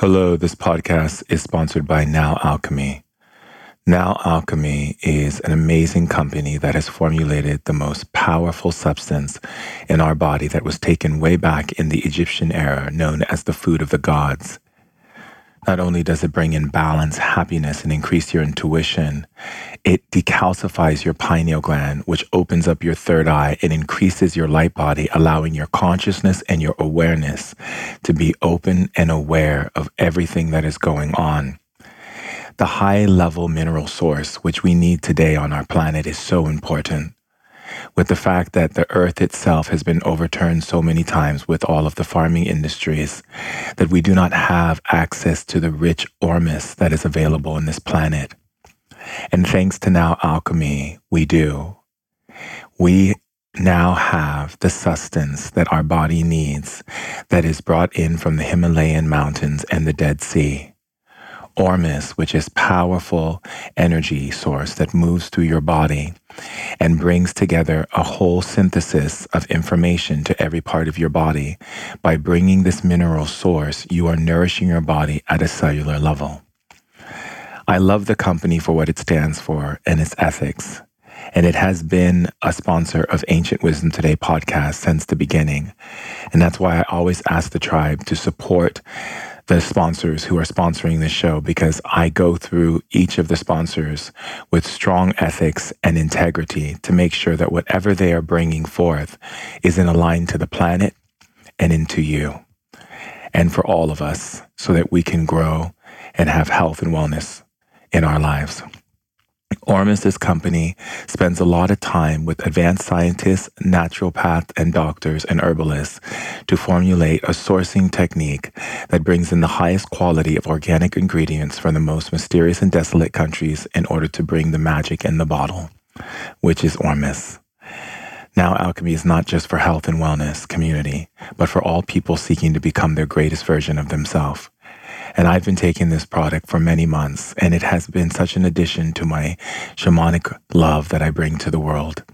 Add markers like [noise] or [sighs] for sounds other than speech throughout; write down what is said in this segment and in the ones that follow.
Hello, this podcast is sponsored by Now Alchemy. Now Alchemy is an amazing company that has formulated the most powerful substance in our body that was taken way back in the Egyptian era, known as the food of the gods. Not only does it bring in balance, happiness, and increase your intuition, it decalcifies your pineal gland, which opens up your third eye and increases your light body, allowing your consciousness and your awareness to be open and aware of everything that is going on. The high level mineral source, which we need today on our planet, is so important with the fact that the earth itself has been overturned so many times with all of the farming industries that we do not have access to the rich ormus that is available on this planet. And thanks to now alchemy, we do. We now have the sustenance that our body needs that is brought in from the Himalayan mountains and the Dead Sea. Ormus, which is powerful energy source that moves through your body and brings together a whole synthesis of information to every part of your body. By bringing this mineral source, you are nourishing your body at a cellular level. I love the company for what it stands for and its ethics. And it has been a sponsor of Ancient Wisdom Today podcast since the beginning. And that's why I always ask the tribe to support the sponsors who are sponsoring this show because I go through each of the sponsors with strong ethics and integrity to make sure that whatever they are bringing forth is in line to the planet and into you and for all of us so that we can grow and have health and wellness in our lives. Ormus's company spends a lot of time with advanced scientists, naturopaths, and doctors and herbalists to formulate a sourcing technique that brings in the highest quality of organic ingredients from the most mysterious and desolate countries in order to bring the magic in the bottle, which is Ormus. Now, alchemy is not just for health and wellness community, but for all people seeking to become their greatest version of themselves. And I've been taking this product for many months, and it has been such an addition to my shamanic love that I bring to the world.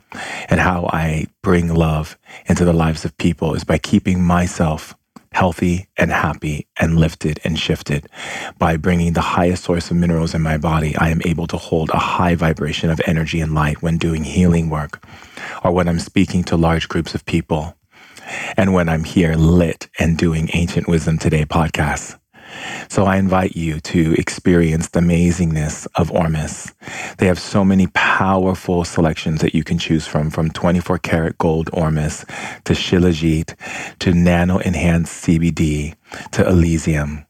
And how I bring love into the lives of people is by keeping myself healthy and happy and lifted and shifted. By bringing the highest source of minerals in my body, I am able to hold a high vibration of energy and light when doing healing work or when I'm speaking to large groups of people and when I'm here lit and doing Ancient Wisdom Today podcasts. So I invite you to experience the amazingness of Ormus. They have so many powerful selections that you can choose from, from 24 karat gold Ormus to Shilajit to nano enhanced CBD to Elysium,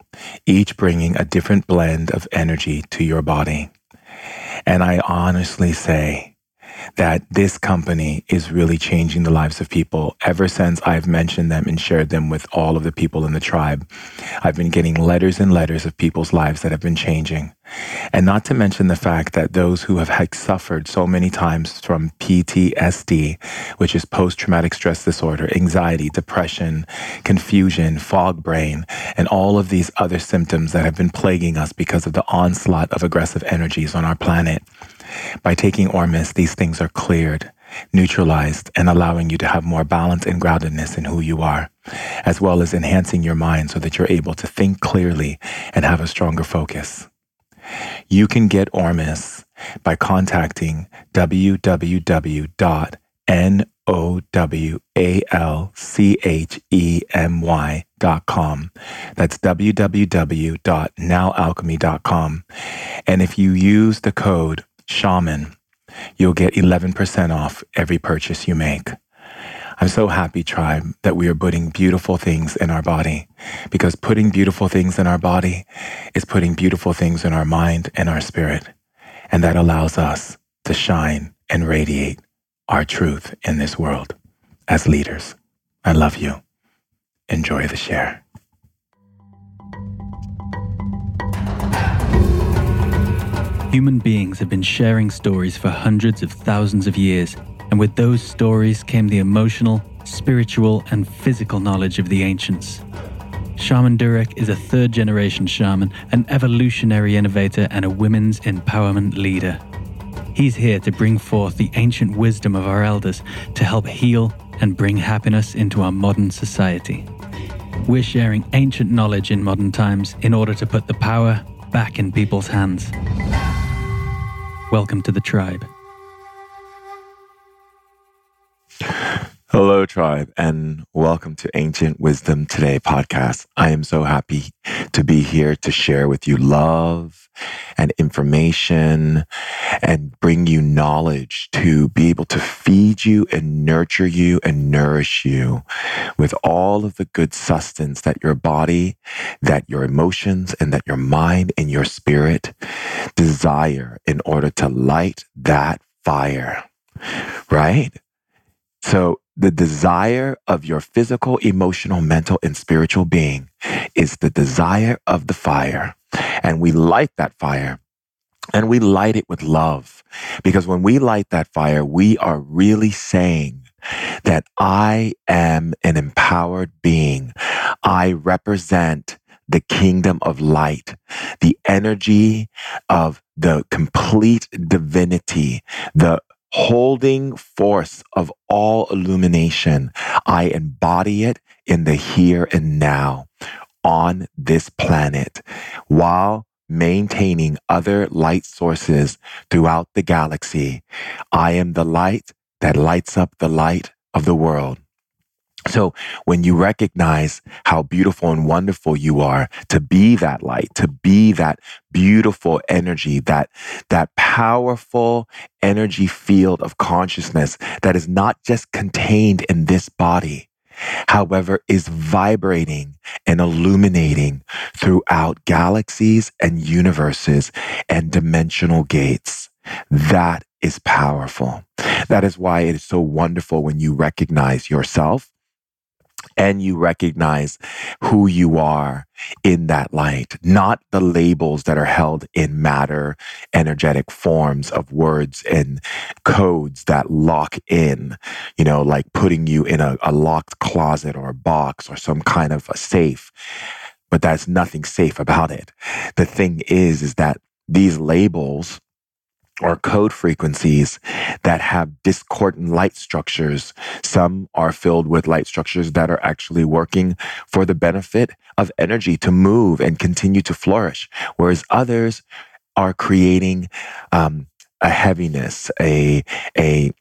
each bringing a different blend of energy to your body. And I honestly say, that this company is really changing the lives of people. Ever since I've mentioned them and shared them with all of the people in the tribe, I've been getting letters and letters of people's lives that have been changing. And not to mention the fact that those who have suffered so many times from PTSD, which is post traumatic stress disorder, anxiety, depression, confusion, fog brain, and all of these other symptoms that have been plaguing us because of the onslaught of aggressive energies on our planet. By taking Ormus, these things are cleared, neutralized, and allowing you to have more balance and groundedness in who you are, as well as enhancing your mind so that you're able to think clearly and have a stronger focus. You can get Ormus by contacting www.nowalchemy.com. That's www.nowalchemy.com. And if you use the code Shaman, you'll get 11% off every purchase you make. I'm so happy, tribe, that we are putting beautiful things in our body because putting beautiful things in our body is putting beautiful things in our mind and our spirit. And that allows us to shine and radiate our truth in this world as leaders. I love you. Enjoy the share. Human beings have been sharing stories for hundreds of thousands of years, and with those stories came the emotional, spiritual, and physical knowledge of the ancients. Shaman Durek is a third generation shaman, an evolutionary innovator, and a women's empowerment leader. He's here to bring forth the ancient wisdom of our elders to help heal and bring happiness into our modern society. We're sharing ancient knowledge in modern times in order to put the power back in people's hands. Welcome to the tribe. Hello, tribe, and welcome to Ancient Wisdom Today podcast. I am so happy to be here to share with you love and information and bring you knowledge to be able to feed you and nurture you and nourish you with all of the good sustenance that your body, that your emotions, and that your mind and your spirit desire in order to light that fire. Right? So the desire of your physical, emotional, mental, and spiritual being is the desire of the fire. And we light that fire and we light it with love. Because when we light that fire, we are really saying that I am an empowered being. I represent the kingdom of light, the energy of the complete divinity, the holding force of all illumination. I embody it in the here and now on this planet while maintaining other light sources throughout the galaxy. I am the light that lights up the light of the world. So when you recognize how beautiful and wonderful you are to be that light, to be that beautiful energy, that, that powerful energy field of consciousness that is not just contained in this body, however, is vibrating and illuminating throughout galaxies and universes and dimensional gates. That is powerful. That is why it is so wonderful when you recognize yourself and you recognize who you are in that light, not the labels that are held in matter, energetic forms of words and codes that lock in, you know, like putting you in a, a locked closet or a box or some kind of a safe. But that's nothing safe about it. The thing is, is that these labels or code frequencies that have discordant light structures. Some are filled with light structures that are actually working for the benefit of energy to move and continue to flourish, whereas others are creating um, a heaviness, a a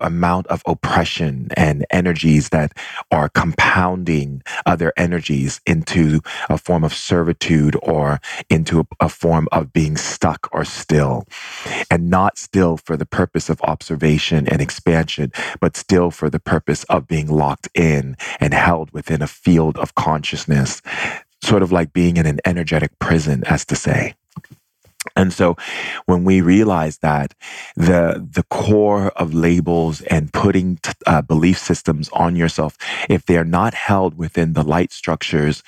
amount of oppression and energies that are compounding other energies into a form of servitude or into a, a form of being stuck or still and not still for the purpose of observation and expansion, but still for the purpose of being locked in and held within a field of consciousness, sort of like being in an energetic prison, as to say. And so when we realize that the, the core of labels and putting uh, belief systems on yourself, if they're not held within the light structures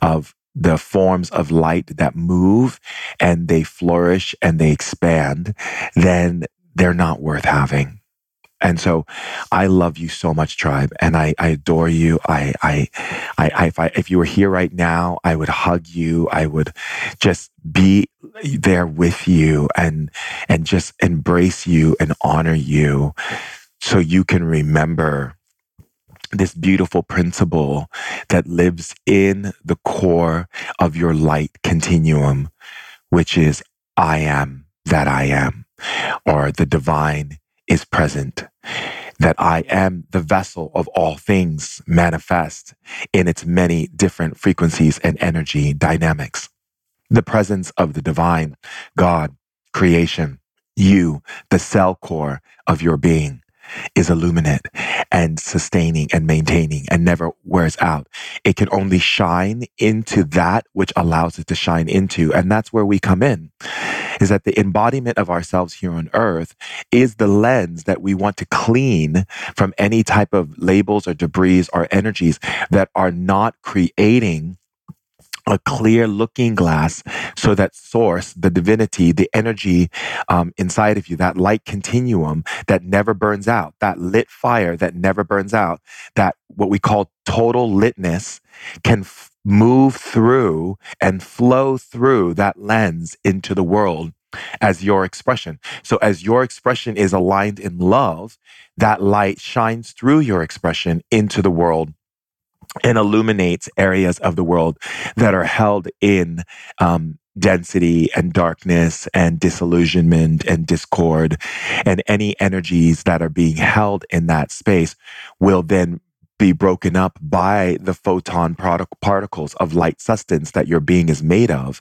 of the forms of light that move and they flourish and they expand, then they're not worth having. And so I love you so much, tribe, and I, I adore you. I, I, I, if I, if you were here right now, I would hug you. I would just be there with you and, and just embrace you and honor you so you can remember this beautiful principle that lives in the core of your light continuum, which is I am that I am, or the divine is present, that I am the vessel of all things manifest in its many different frequencies and energy dynamics. The presence of the divine, God, creation, you, the cell core of your being is illuminate and sustaining and maintaining and never wears out. It can only shine into that which allows it to shine into. And that's where we come in is that the embodiment of ourselves here on earth is the lens that we want to clean from any type of labels or debris or energies that are not creating a clear looking glass so that source, the divinity, the energy um, inside of you, that light continuum that never burns out, that lit fire that never burns out, that what we call total litness can f- move through and flow through that lens into the world as your expression. So as your expression is aligned in love, that light shines through your expression into the world and illuminates areas of the world that are held in um, density and darkness and disillusionment and discord. And any energies that are being held in that space will then be broken up by the photon particles of light substance that your being is made of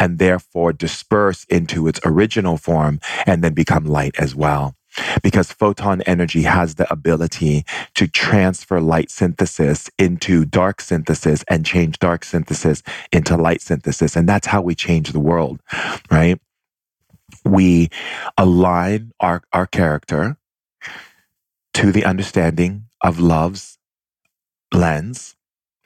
and therefore disperse into its original form and then become light as well because photon energy has the ability to transfer light synthesis into dark synthesis and change dark synthesis into light synthesis. And that's how we change the world, right? We align our, our character to the understanding of love's lens,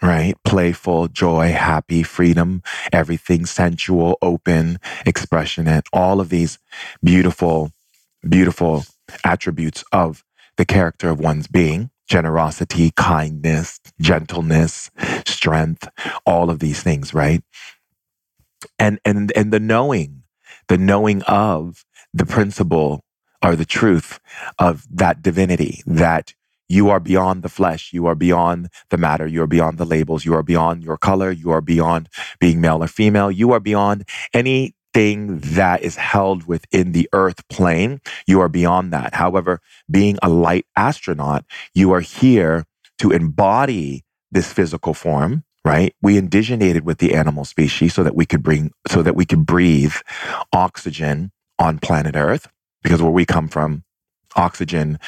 right? Playful, joy, happy, freedom, everything sensual, open, expressionate, all of these beautiful, beautiful attributes of the character of one's being generosity, kindness, gentleness, strength, all of these things, right? And and and the knowing, the knowing of the principle or the truth of that divinity that you are beyond the flesh. You are beyond the matter. You are beyond the labels. You are beyond your color. You are beyond being male or female. You are beyond any thing that is held within the earth plane. You are beyond that. However, being a light astronaut, you are here to embody this physical form, right? We indigenated with the animal species so that we could bring, so that we could breathe oxygen on planet earth because where we come from, oxygen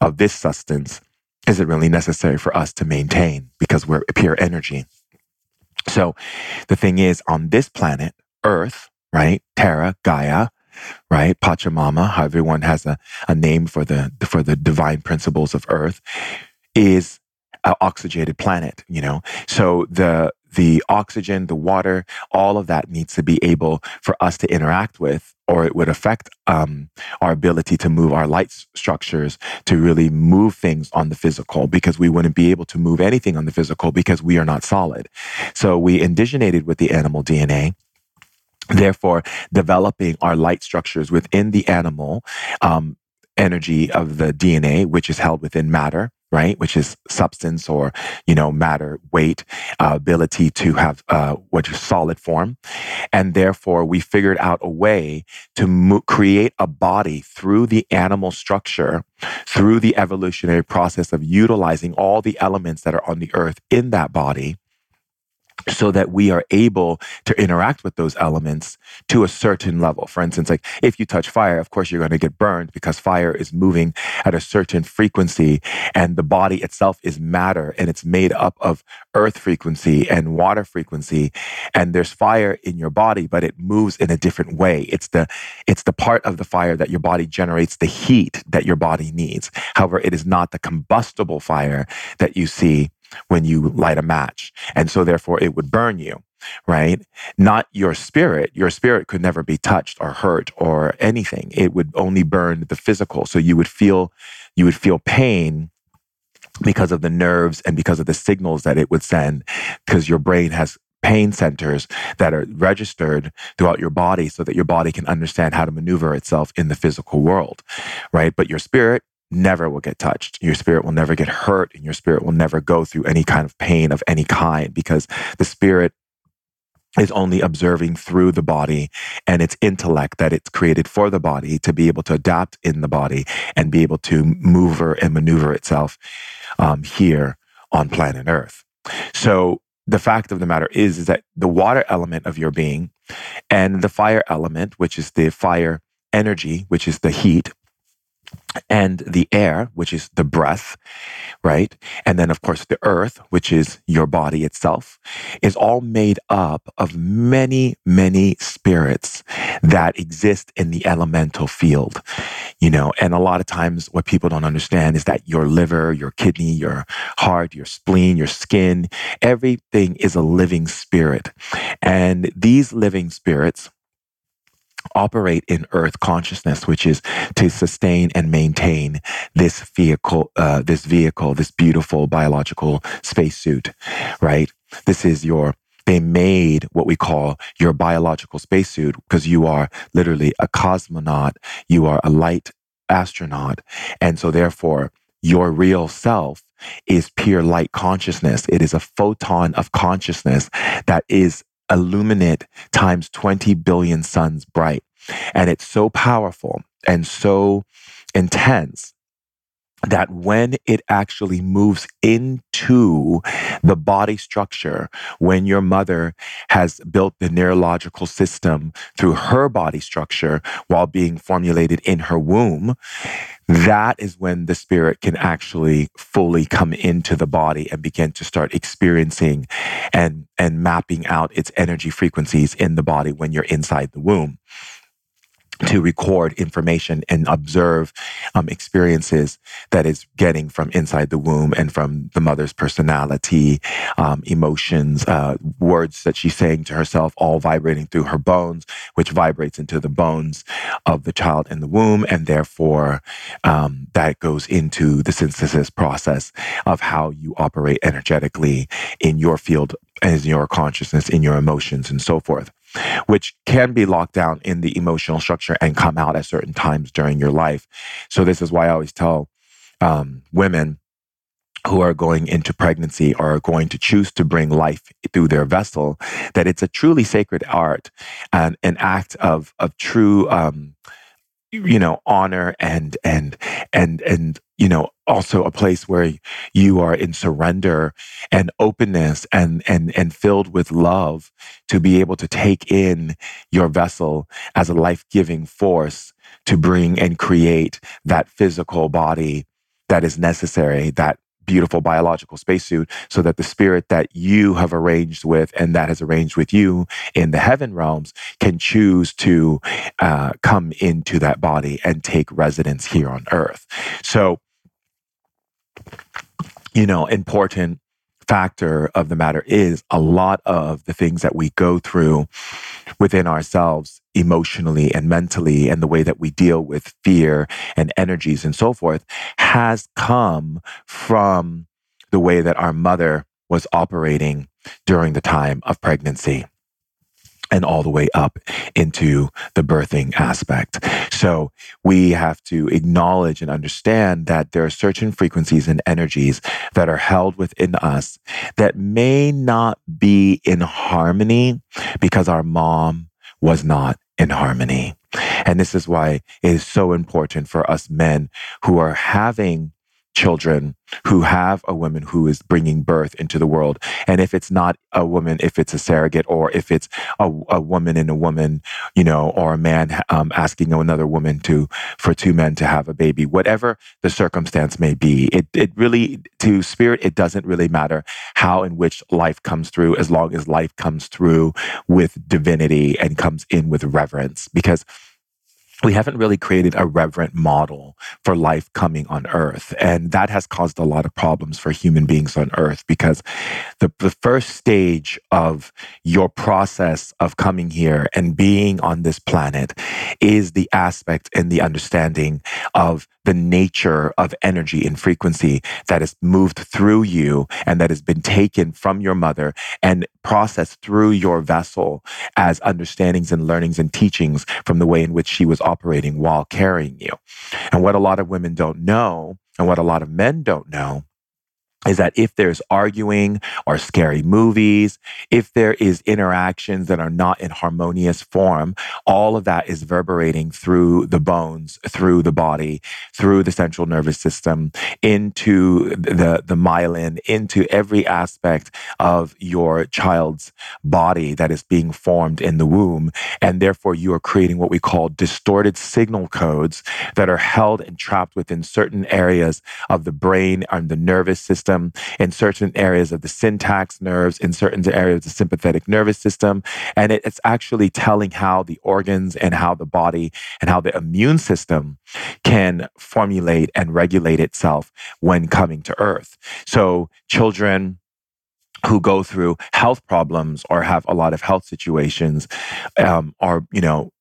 of this substance isn't really necessary for us to maintain because we're pure energy. So the thing is on this planet, Earth, right? Terra, Gaia, right? Pachamama, how everyone has a, a name for the for the divine principles of Earth, is an oxygenated planet, you know. So the the oxygen, the water, all of that needs to be able for us to interact with, or it would affect um, our ability to move our light structures to really move things on the physical because we wouldn't be able to move anything on the physical because we are not solid. So we indiginated with the animal DNA Therefore, developing our light structures within the animal um, energy of the DNA, which is held within matter, right? Which is substance or, you know, matter, weight, uh, ability to have uh, what is solid form. And therefore, we figured out a way to mo- create a body through the animal structure, through the evolutionary process of utilizing all the elements that are on the earth in that body so that we are able to interact with those elements to a certain level. For instance, like if you touch fire, of course, you're going to get burned because fire is moving at a certain frequency and the body itself is matter and it's made up of earth frequency and water frequency. And there's fire in your body, but it moves in a different way. It's the, it's the part of the fire that your body generates the heat that your body needs. However, it is not the combustible fire that you see when you light a match. And so therefore it would burn you, right? Not your spirit. Your spirit could never be touched or hurt or anything. It would only burn the physical. So you would feel, you would feel pain because of the nerves and because of the signals that it would send because your brain has pain centers that are registered throughout your body so that your body can understand how to maneuver itself in the physical world, right? But your spirit never will get touched. Your spirit will never get hurt and your spirit will never go through any kind of pain of any kind because the spirit is only observing through the body and its intellect that it's created for the body to be able to adapt in the body and be able to maneuver and maneuver itself um, here on planet Earth. So the fact of the matter is, is that the water element of your being and the fire element, which is the fire energy, which is the heat, and the air, which is the breath, right? And then, of course, the earth, which is your body itself, is all made up of many, many spirits that exist in the elemental field, you know. And a lot of times, what people don't understand is that your liver, your kidney, your heart, your spleen, your skin, everything is a living spirit. And these living spirits, operate in earth consciousness which is to sustain and maintain this vehicle uh, this vehicle this beautiful biological spacesuit right this is your they made what we call your biological spacesuit because you are literally a cosmonaut you are a light astronaut and so therefore your real self is pure light consciousness. It is a photon of consciousness that is illuminate times 20 billion suns bright. And it's so powerful and so intense that when it actually moves into the body structure, when your mother has built the neurological system through her body structure while being formulated in her womb, that is when the spirit can actually fully come into the body and begin to start experiencing and, and mapping out its energy frequencies in the body when you're inside the womb to record information and observe um, experiences that is getting from inside the womb and from the mother's personality, um, emotions, uh, words that she's saying to herself, all vibrating through her bones, which vibrates into the bones of the child in the womb. And therefore, um, that goes into the synthesis process of how you operate energetically in your field, in your consciousness, in your emotions, and so forth which can be locked down in the emotional structure and come out at certain times during your life. So this is why I always tell um, women who are going into pregnancy or are going to choose to bring life through their vessel that it's a truly sacred art and an act of of true um, you know honor and and and and you know also a place where you are in surrender and openness and and and filled with love to be able to take in your vessel as a life-giving force to bring and create that physical body that is necessary that beautiful biological spacesuit so that the spirit that you have arranged with and that has arranged with you in the heaven realms can choose to uh, come into that body and take residence here on earth. So, you know, important factor of the matter is a lot of the things that we go through within ourselves emotionally and mentally and the way that we deal with fear and energies and so forth has come from the way that our mother was operating during the time of pregnancy and all the way up into the birthing aspect. So we have to acknowledge and understand that there are certain frequencies and energies that are held within us that may not be in harmony because our mom was not in harmony. And this is why it is so important for us men who are having children who have a woman who is bringing birth into the world. And if it's not a woman, if it's a surrogate, or if it's a, a woman and a woman, you know, or a man um, asking another woman to for two men to have a baby, whatever the circumstance may be, it it really to spirit it doesn't really matter how in which life comes through, as long as life comes through with divinity and comes in with reverence, because we haven't really created a reverent model for life coming on earth. And that has caused a lot of problems for human beings on earth because the, the first stage of your process of coming here and being on this planet is the aspect and the understanding of the nature of energy and frequency that has moved through you and that has been taken from your mother and processed through your vessel as understandings and learnings and teachings from the way in which she was operating while carrying you. And what a lot of women don't know and what a lot of men don't know is that if there's arguing or scary movies, if there is interactions that are not in harmonious form, all of that is reverberating through the bones, through the body, through the central nervous system, into the, the myelin, into every aspect of your child's body that is being formed in the womb. And therefore you are creating what we call distorted signal codes that are held and trapped within certain areas of the brain and the nervous system system, in certain areas of the syntax nerves, in certain areas of the sympathetic nervous system. And it, it's actually telling how the organs and how the body and how the immune system can formulate and regulate itself when coming to earth. So children, who go through health problems or have a lot of health situations um, are you know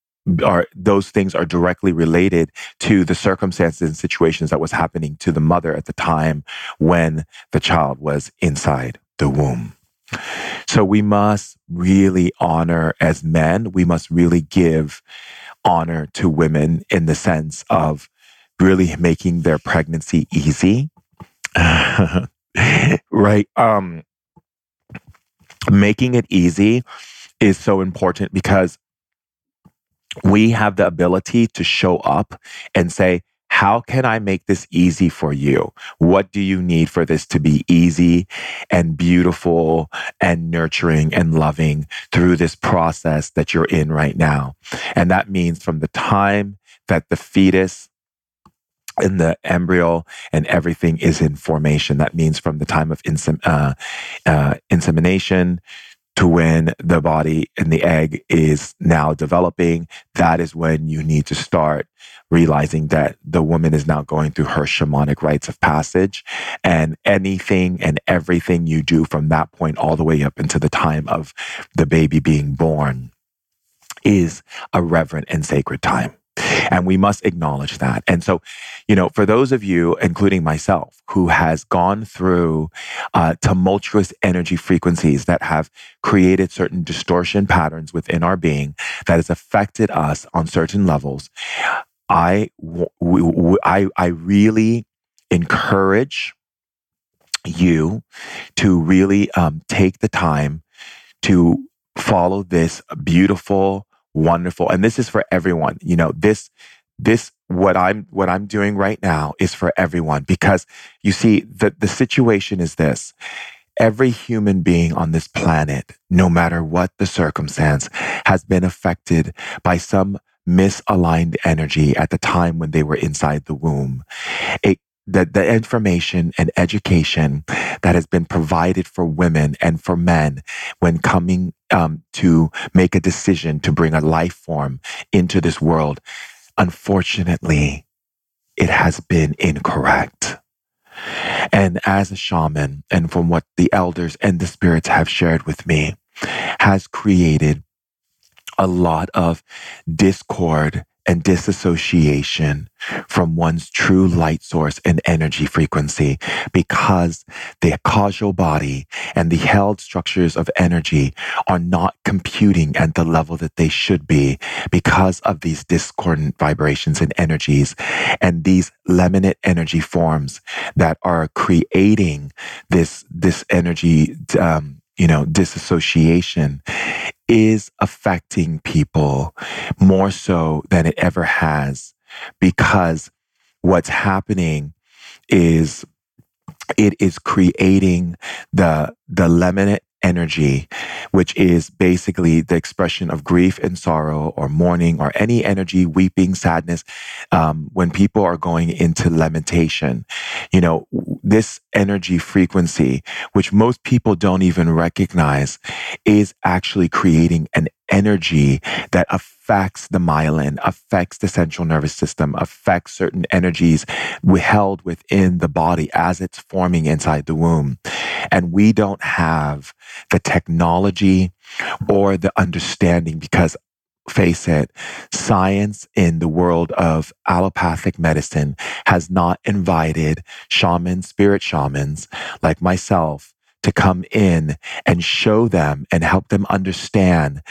are those things are directly related to the circumstances and situations that was happening to the mother at the time when the child was inside the womb. So we must really honor as men, we must really give honor to women in the sense of really making their pregnancy easy [laughs] right. Um, making it easy is so important because we have the ability to show up and say, how can I make this easy for you? What do you need for this to be easy and beautiful and nurturing and loving through this process that you're in right now? And that means from the time that the fetus and the embryo and everything is in formation. That means from the time of uh, uh, insemination to when the body and the egg is now developing, that is when you need to start realizing that the woman is now going through her shamanic rites of passage. And anything and everything you do from that point all the way up into the time of the baby being born is a reverent and sacred time. And we must acknowledge that. And so, you know, for those of you, including myself, who has gone through uh, tumultuous energy frequencies that have created certain distortion patterns within our being that has affected us on certain levels, I, I, I really encourage you to really um, take the time to follow this beautiful wonderful. And this is for everyone. You know, this, this, what I'm, what I'm doing right now is for everyone because you see, the, the situation is this. Every human being on this planet, no matter what the circumstance, has been affected by some misaligned energy at the time when they were inside the womb. It the, the information and education that has been provided for women and for men when coming um, to make a decision to bring a life form into this world, unfortunately, it has been incorrect. And as a shaman, and from what the elders and the spirits have shared with me, has created a lot of discord and disassociation from one's true light source and energy frequency because the causal body and the held structures of energy are not computing at the level that they should be because of these discordant vibrations and energies and these laminate energy forms that are creating this this energy um, you know disassociation is affecting people more so than it ever has because what's happening is it is creating the the lemonade energy, which is basically the expression of grief and sorrow or mourning or any energy, weeping, sadness, um, when people are going into lamentation. You know, this energy frequency, which most people don't even recognize, is actually creating an energy that affects the myelin, affects the central nervous system, affects certain energies held within the body as it's forming inside the womb. And we don't have the technology or the understanding because face it, science in the world of allopathic medicine has not invited shamans, spirit shamans like myself to come in and show them and help them understand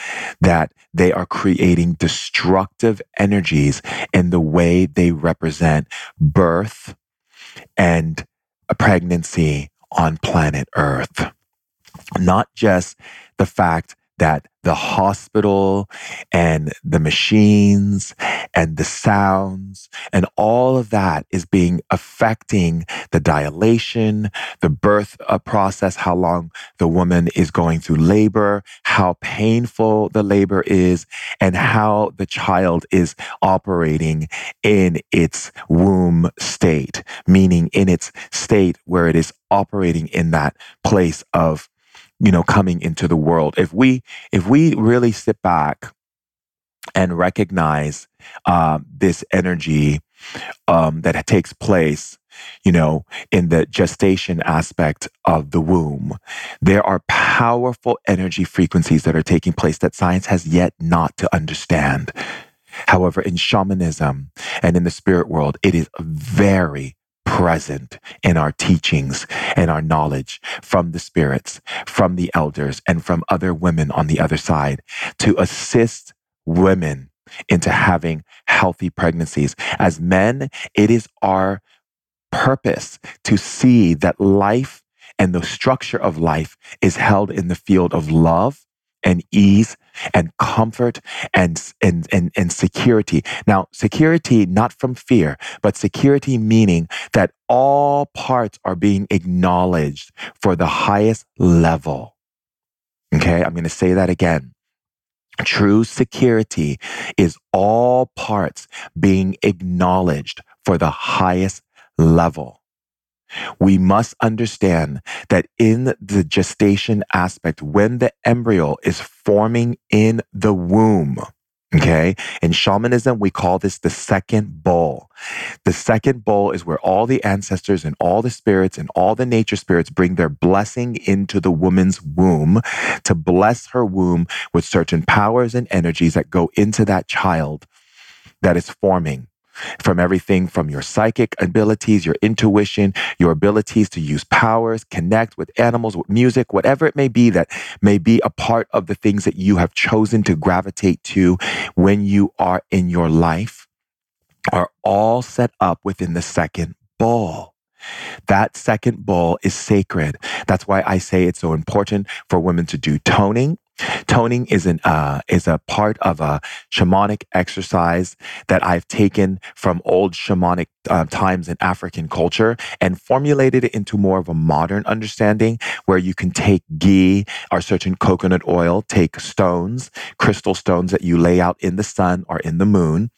that they are creating destructive energies in the way they represent birth and a pregnancy on planet Earth. Not just the fact that the hospital and the machines and the sounds and all of that is being affecting the dilation, the birth uh, process, how long the woman is going through labor, how painful the labor is, and how the child is operating in its womb state, meaning in its state where it is operating in that place of you know, coming into the world. If we, if we really sit back and recognize uh, this energy um, that takes place, you know, in the gestation aspect of the womb, there are powerful energy frequencies that are taking place that science has yet not to understand. However, in shamanism and in the spirit world, it is very, present in our teachings and our knowledge from the spirits, from the elders, and from other women on the other side to assist women into having healthy pregnancies. As men, it is our purpose to see that life and the structure of life is held in the field of love and ease and comfort and, and, and, and security. Now, security not from fear, but security meaning that all parts are being acknowledged for the highest level. Okay, I'm going to say that again. True security is all parts being acknowledged for the highest level. We must understand that in the gestation aspect, when the embryo is forming in the womb, Okay. In shamanism, we call this the second bowl. The second bowl is where all the ancestors and all the spirits and all the nature spirits bring their blessing into the woman's womb to bless her womb with certain powers and energies that go into that child that is forming from everything from your psychic abilities, your intuition, your abilities to use powers, connect with animals, with music, whatever it may be that may be a part of the things that you have chosen to gravitate to when you are in your life are all set up within the second bowl. That second bowl is sacred. That's why I say it's so important for women to do toning. Toning is an uh, is a part of a shamanic exercise that I've taken from old shamanic uh, times in African culture and formulated it into more of a modern understanding, where you can take ghee or certain coconut oil, take stones, crystal stones that you lay out in the sun or in the moon,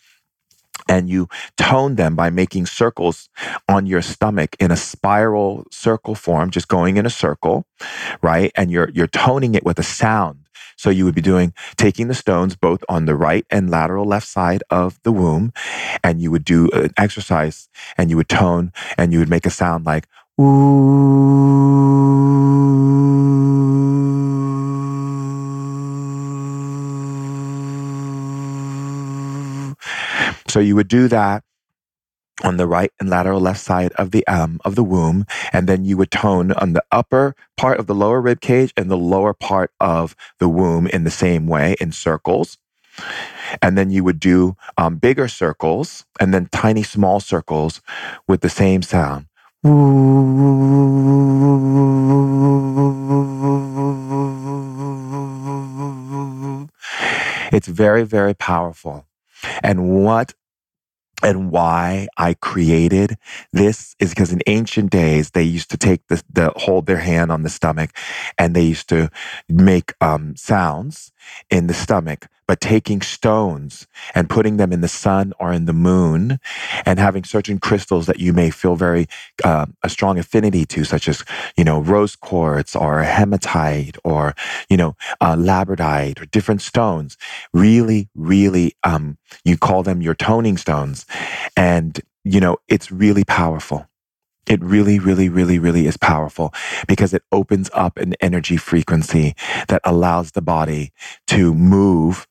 and you tone them by making circles on your stomach in a spiral circle form, just going in a circle, right? And you're you're toning it with a sound. So you would be doing taking the stones both on the right and lateral left side of the womb, and you would do an exercise and you would tone and you would make a sound like ooh. So you would do that on the right and lateral left side of the um of the womb, and then you would tone on the upper part of the lower rib cage and the lower part of the womb in the same way in circles. And then you would do um, bigger circles and then tiny small circles with the same sound. It's very, very powerful. And what and why I created this is because in ancient days they used to take the, the hold their hand on the stomach and they used to make um, sounds in the stomach but taking stones and putting them in the sun or in the moon and having certain crystals that you may feel very uh, a strong affinity to such as you know rose quartz or hematite or you know uh, labradorite or different stones. Really really um, you call them your toning stones. And you know it's really powerful. It really, really, really, really is powerful because it opens up an energy frequency that allows the body to move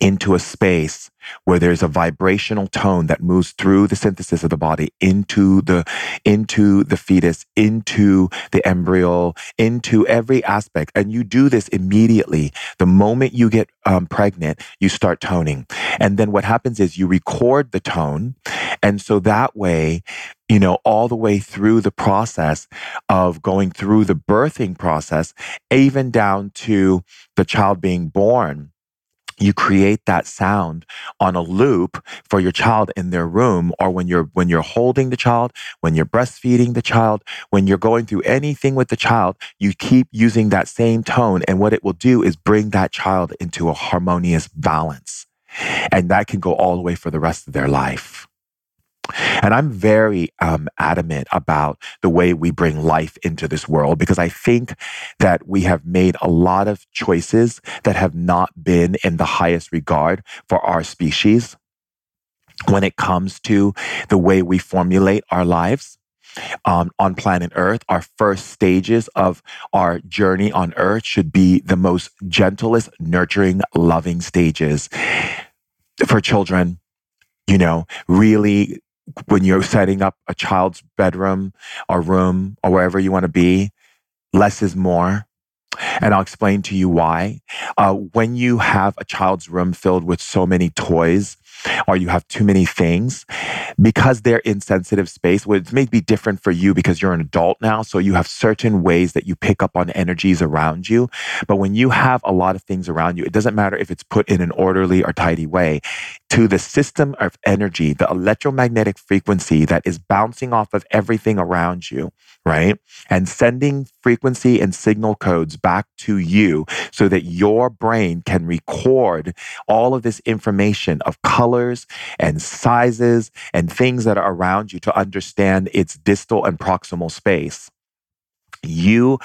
into a space where there's a vibrational tone that moves through the synthesis of the body into the into the fetus into the embryo into every aspect. And you do this immediately. The moment you get um, pregnant you start toning. And then what happens is you record the tone. And so that way you know all the way through the process of going through the birthing process even down to the child being born you create that sound on a loop for your child in their room or when you're when you're holding the child when you're breastfeeding the child when you're going through anything with the child you keep using that same tone and what it will do is bring that child into a harmonious balance. And that can go all the way for the rest of their life and I'm very um, adamant about the way we bring life into this world because I think that we have made a lot of choices that have not been in the highest regard for our species when it comes to the way we formulate our lives. Um, on planet Earth, our first stages of our journey on Earth should be the most gentlest, nurturing, loving stages for children. You know, really when you're setting up a child's bedroom or room or wherever you want to be, less is more. And I'll explain to you why. Uh, when you have a child's room filled with so many toys or you have too many things because they're in sensitive space, which may be different for you because you're an adult now. So you have certain ways that you pick up on energies around you. But when you have a lot of things around you, it doesn't matter if it's put in an orderly or tidy way to the system of energy, the electromagnetic frequency that is bouncing off of everything around you, right? And sending frequency and signal codes back to you so that your brain can record all of this information of colors and sizes and things that are around you to understand its distal and proximal space. You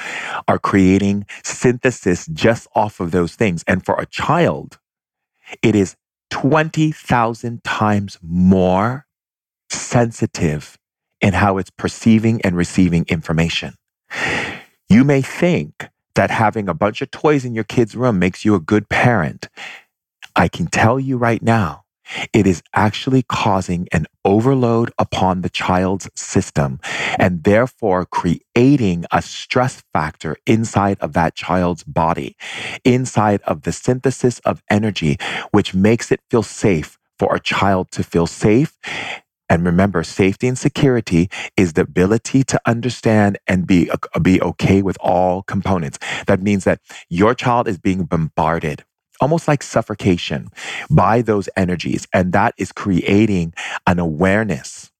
are creating synthesis just off of those things. And for a child, it is 20,000 times more sensitive in how it's perceiving and receiving information. You may think that having a bunch of toys in your kid's room makes you a good parent. I can tell you right now, it is actually causing an overload upon the child's system and therefore creating a stress factor inside of that child's body, inside of the synthesis of energy, which makes it feel safe for a child to feel safe and remember, safety and security is the ability to understand and be, be okay with all components. That means that your child is being bombarded almost like suffocation by those energies. And that is creating an awareness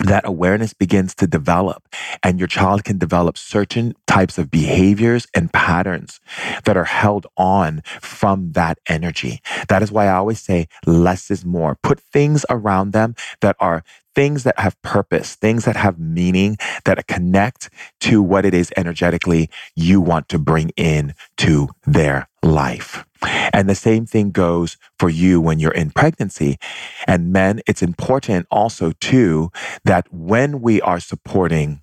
that awareness begins to develop and your child can develop certain types of behaviors and patterns that are held on from that energy. That is why I always say less is more. Put things around them that are things that have purpose, things that have meaning, that connect to what it is energetically you want to bring in to their life. And the same thing goes for you when you're in pregnancy. And men, it's important also too that when we are supporting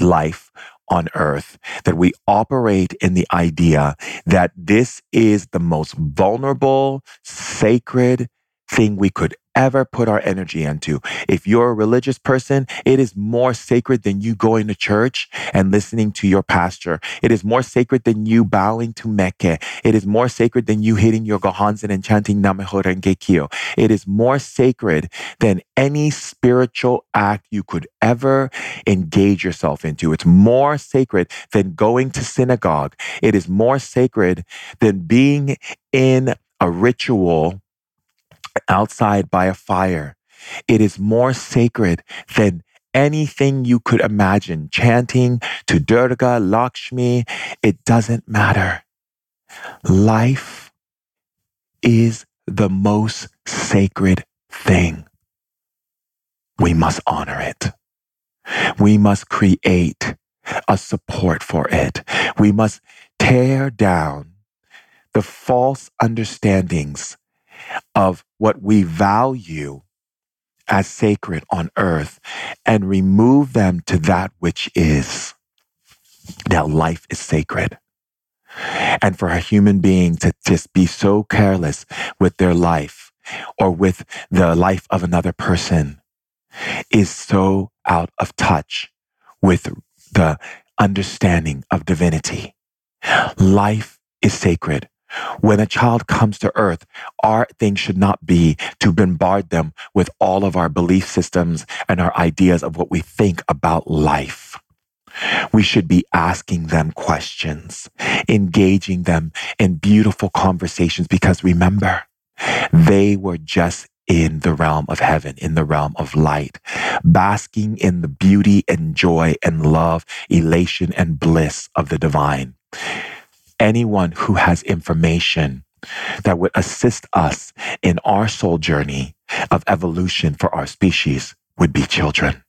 life on earth, that we operate in the idea that this is the most vulnerable, sacred thing we could ever put our energy into. If you're a religious person, it is more sacred than you going to church and listening to your pastor. It is more sacred than you bowing to Mecca. It is more sacred than you hitting your Gohonzon and chanting Nam-myoho Renge Kyo. It is more sacred than any spiritual act you could ever engage yourself into. It's more sacred than going to synagogue. It is more sacred than being in a ritual outside by a fire. It is more sacred than anything you could imagine. Chanting to Durga, Lakshmi, it doesn't matter. Life is the most sacred thing. We must honor it. We must create a support for it. We must tear down the false understandings of what we value as sacred on earth and remove them to that which is. Now, life is sacred. And for a human being to just be so careless with their life or with the life of another person is so out of touch with the understanding of divinity. Life is sacred. When a child comes to earth, our thing should not be to bombard them with all of our belief systems and our ideas of what we think about life. We should be asking them questions, engaging them in beautiful conversations because remember, they were just in the realm of heaven, in the realm of light, basking in the beauty and joy and love, elation and bliss of the divine anyone who has information that would assist us in our soul journey of evolution for our species would be children,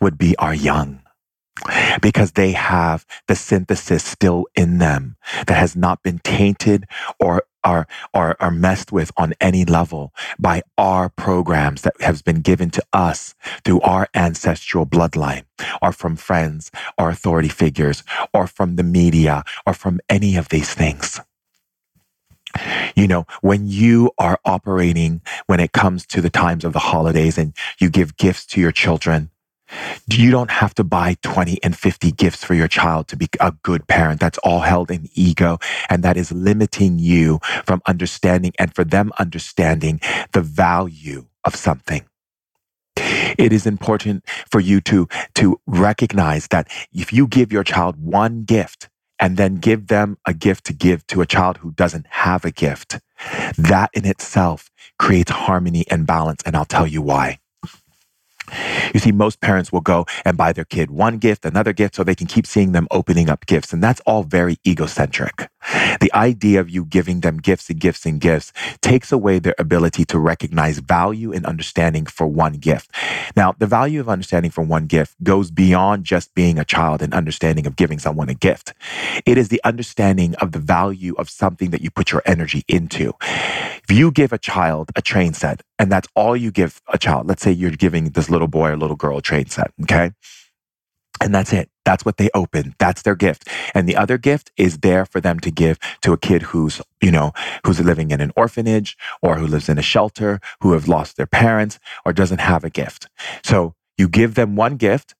would be our young, because they have the synthesis still in them that has not been tainted or are, are, are messed with on any level by our programs that has been given to us through our ancestral bloodline or from friends or authority figures or from the media or from any of these things. You know, when you are operating when it comes to the times of the holidays and you give gifts to your children, You don't have to buy 20 and 50 gifts for your child to be a good parent. That's all held in ego. And that is limiting you from understanding and for them understanding the value of something. It is important for you to, to recognize that if you give your child one gift and then give them a gift to give to a child who doesn't have a gift, that in itself creates harmony and balance. And I'll tell you why. You see, most parents will go and buy their kid one gift, another gift, so they can keep seeing them opening up gifts. And that's all very egocentric. The idea of you giving them gifts and gifts and gifts takes away their ability to recognize value and understanding for one gift. Now, the value of understanding for one gift goes beyond just being a child and understanding of giving someone a gift. It is the understanding of the value of something that you put your energy into. If you give a child a train set and that's all you give a child, let's say you're giving this little boy or little girl a train set, okay? And that's it. That's what they open. That's their gift. And the other gift is there for them to give to a kid who's, you know, who's living in an orphanage or who lives in a shelter, who have lost their parents or doesn't have a gift. So you give them one gift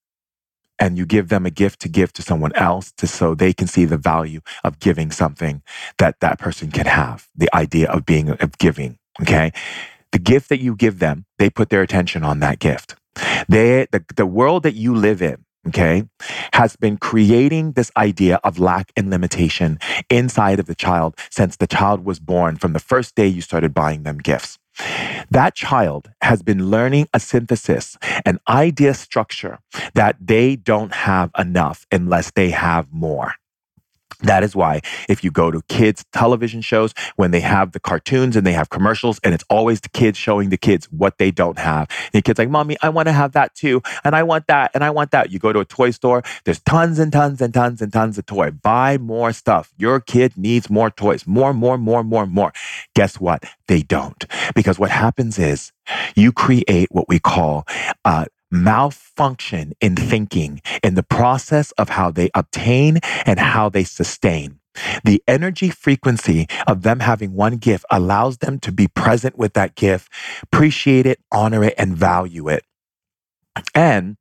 and you give them a gift to give to someone else to so they can see the value of giving something that that person can have. The idea of being, of giving. Okay. The gift that you give them, they put their attention on that gift. They, the, the world that you live in, okay, has been creating this idea of lack and limitation inside of the child since the child was born from the first day you started buying them gifts. That child has been learning a synthesis, an idea structure that they don't have enough unless they have more. That is why if you go to kids television shows, when they have the cartoons and they have commercials and it's always the kids showing the kids what they don't have. And the kid's like, mommy, I want to have that too. And I want that. And I want that. You go to a toy store, there's tons and tons and tons and tons of toy. Buy more stuff. Your kid needs more toys, more, more, more, more, more. Guess what? They don't. Because what happens is you create what we call uh, malfunction in thinking in the process of how they obtain and how they sustain. The energy frequency of them having one gift allows them to be present with that gift, appreciate it, honor it, and value it. And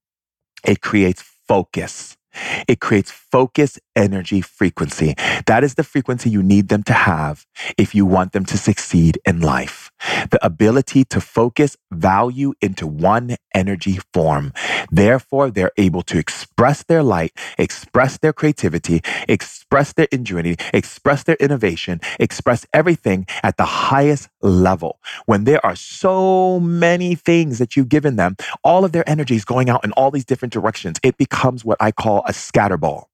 it creates focus. It creates focus, energy, frequency. That is the frequency you need them to have if you want them to succeed in life. The ability to focus value into one energy form. Therefore, they're able to express their light, express their creativity, express their ingenuity, express their innovation, express everything at the highest level. When there are so many things that you've given them, all of their energy is going out in all these different directions. It becomes what I call a scatterball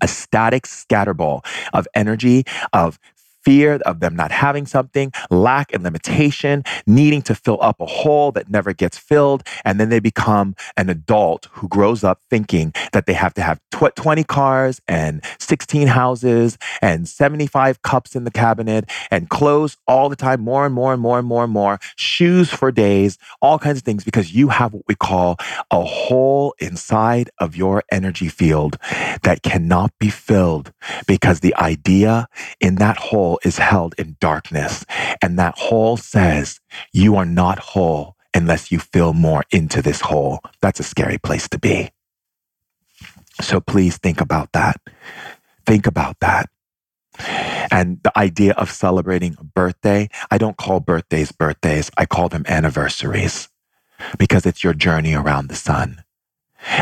a static scatterball of energy, of fear of them not having something, lack and limitation, needing to fill up a hole that never gets filled. And then they become an adult who grows up thinking that they have to have tw- 20 cars and 16 houses and 75 cups in the cabinet and clothes all the time, more and more and more and more and more, shoes for days, all kinds of things because you have what we call a hole inside of your energy field that cannot be filled because the idea in that hole hole is held in darkness. And that hole says, you are not whole unless you fill more into this hole. That's a scary place to be. So please think about that. Think about that. And the idea of celebrating a birthday, I don't call birthdays birthdays. I call them anniversaries because it's your journey around the sun.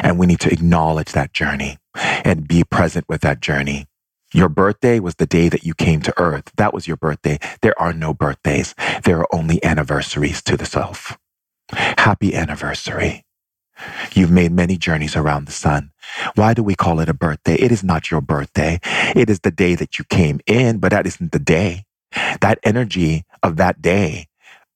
And we need to acknowledge that journey and be present with that journey your birthday was the day that you came to earth. That was your birthday. There are no birthdays. There are only anniversaries to the self. Happy anniversary. You've made many journeys around the sun. Why do we call it a birthday? It is not your birthday. It is the day that you came in, but that isn't the day. That energy of that day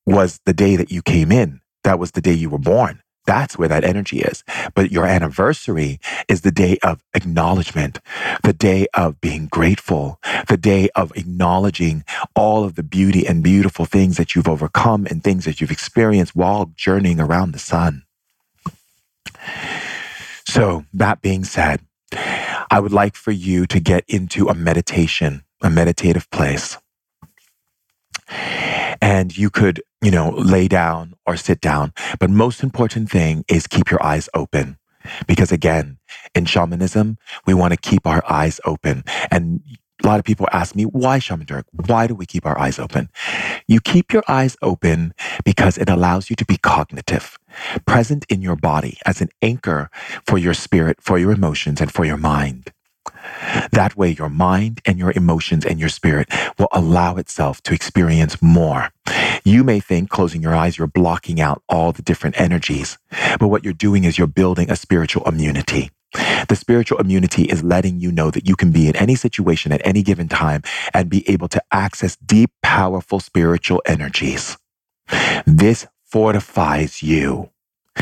was the day that you came in. That was the day you were born. That's where that energy is. But your anniversary is the day of acknowledgement, the day of being grateful, the day of acknowledging all of the beauty and beautiful things that you've overcome and things that you've experienced while journeying around the sun. So, that being said, I would like for you to get into a meditation, a meditative place. And you could, you know, lay down or sit down. But most important thing is keep your eyes open. Because again, in shamanism, we want to keep our eyes open. And a lot of people ask me, why Shaman Durek? Why do we keep our eyes open? You keep your eyes open because it allows you to be cognitive, present in your body as an anchor for your spirit, for your emotions, and for your mind. That way, your mind and your emotions and your spirit will allow itself to experience more. You may think closing your eyes, you're blocking out all the different energies, but what you're doing is you're building a spiritual immunity. The spiritual immunity is letting you know that you can be in any situation at any given time and be able to access deep, powerful spiritual energies. This fortifies you,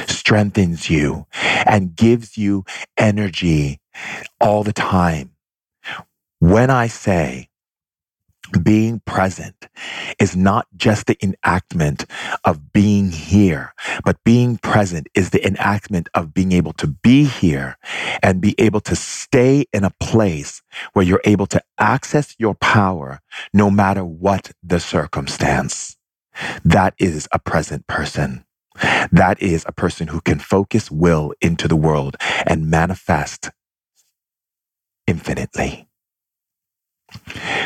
strengthens you, and gives you energy all the time. When I say being present is not just the enactment of being here, but being present is the enactment of being able to be here and be able to stay in a place where you're able to access your power no matter what the circumstance. That is a present person. That is a person who can focus will into the world and manifest infinitely.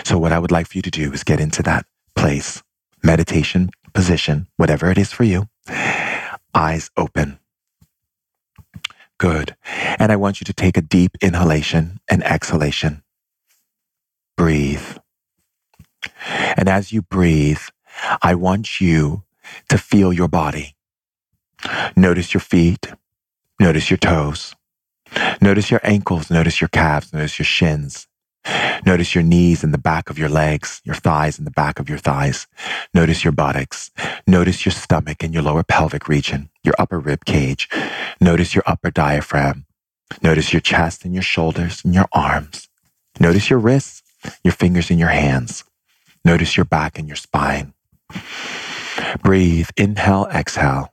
So, what I would like for you to do is get into that place, meditation position, whatever it is for you, eyes open. Good. And I want you to take a deep inhalation and exhalation. Breathe. And as you breathe, I want you to feel your body. Notice your feet. Notice your toes. Notice your ankles. Notice your calves. Notice your shins. Notice your knees and the back of your legs, your thighs and the back of your thighs. Notice your buttocks. Notice your stomach and your lower pelvic region, your upper rib cage. Notice your upper diaphragm. Notice your chest and your shoulders and your arms. Notice your wrists, your fingers and your hands. Notice your back and your spine. Breathe. Inhale, exhale.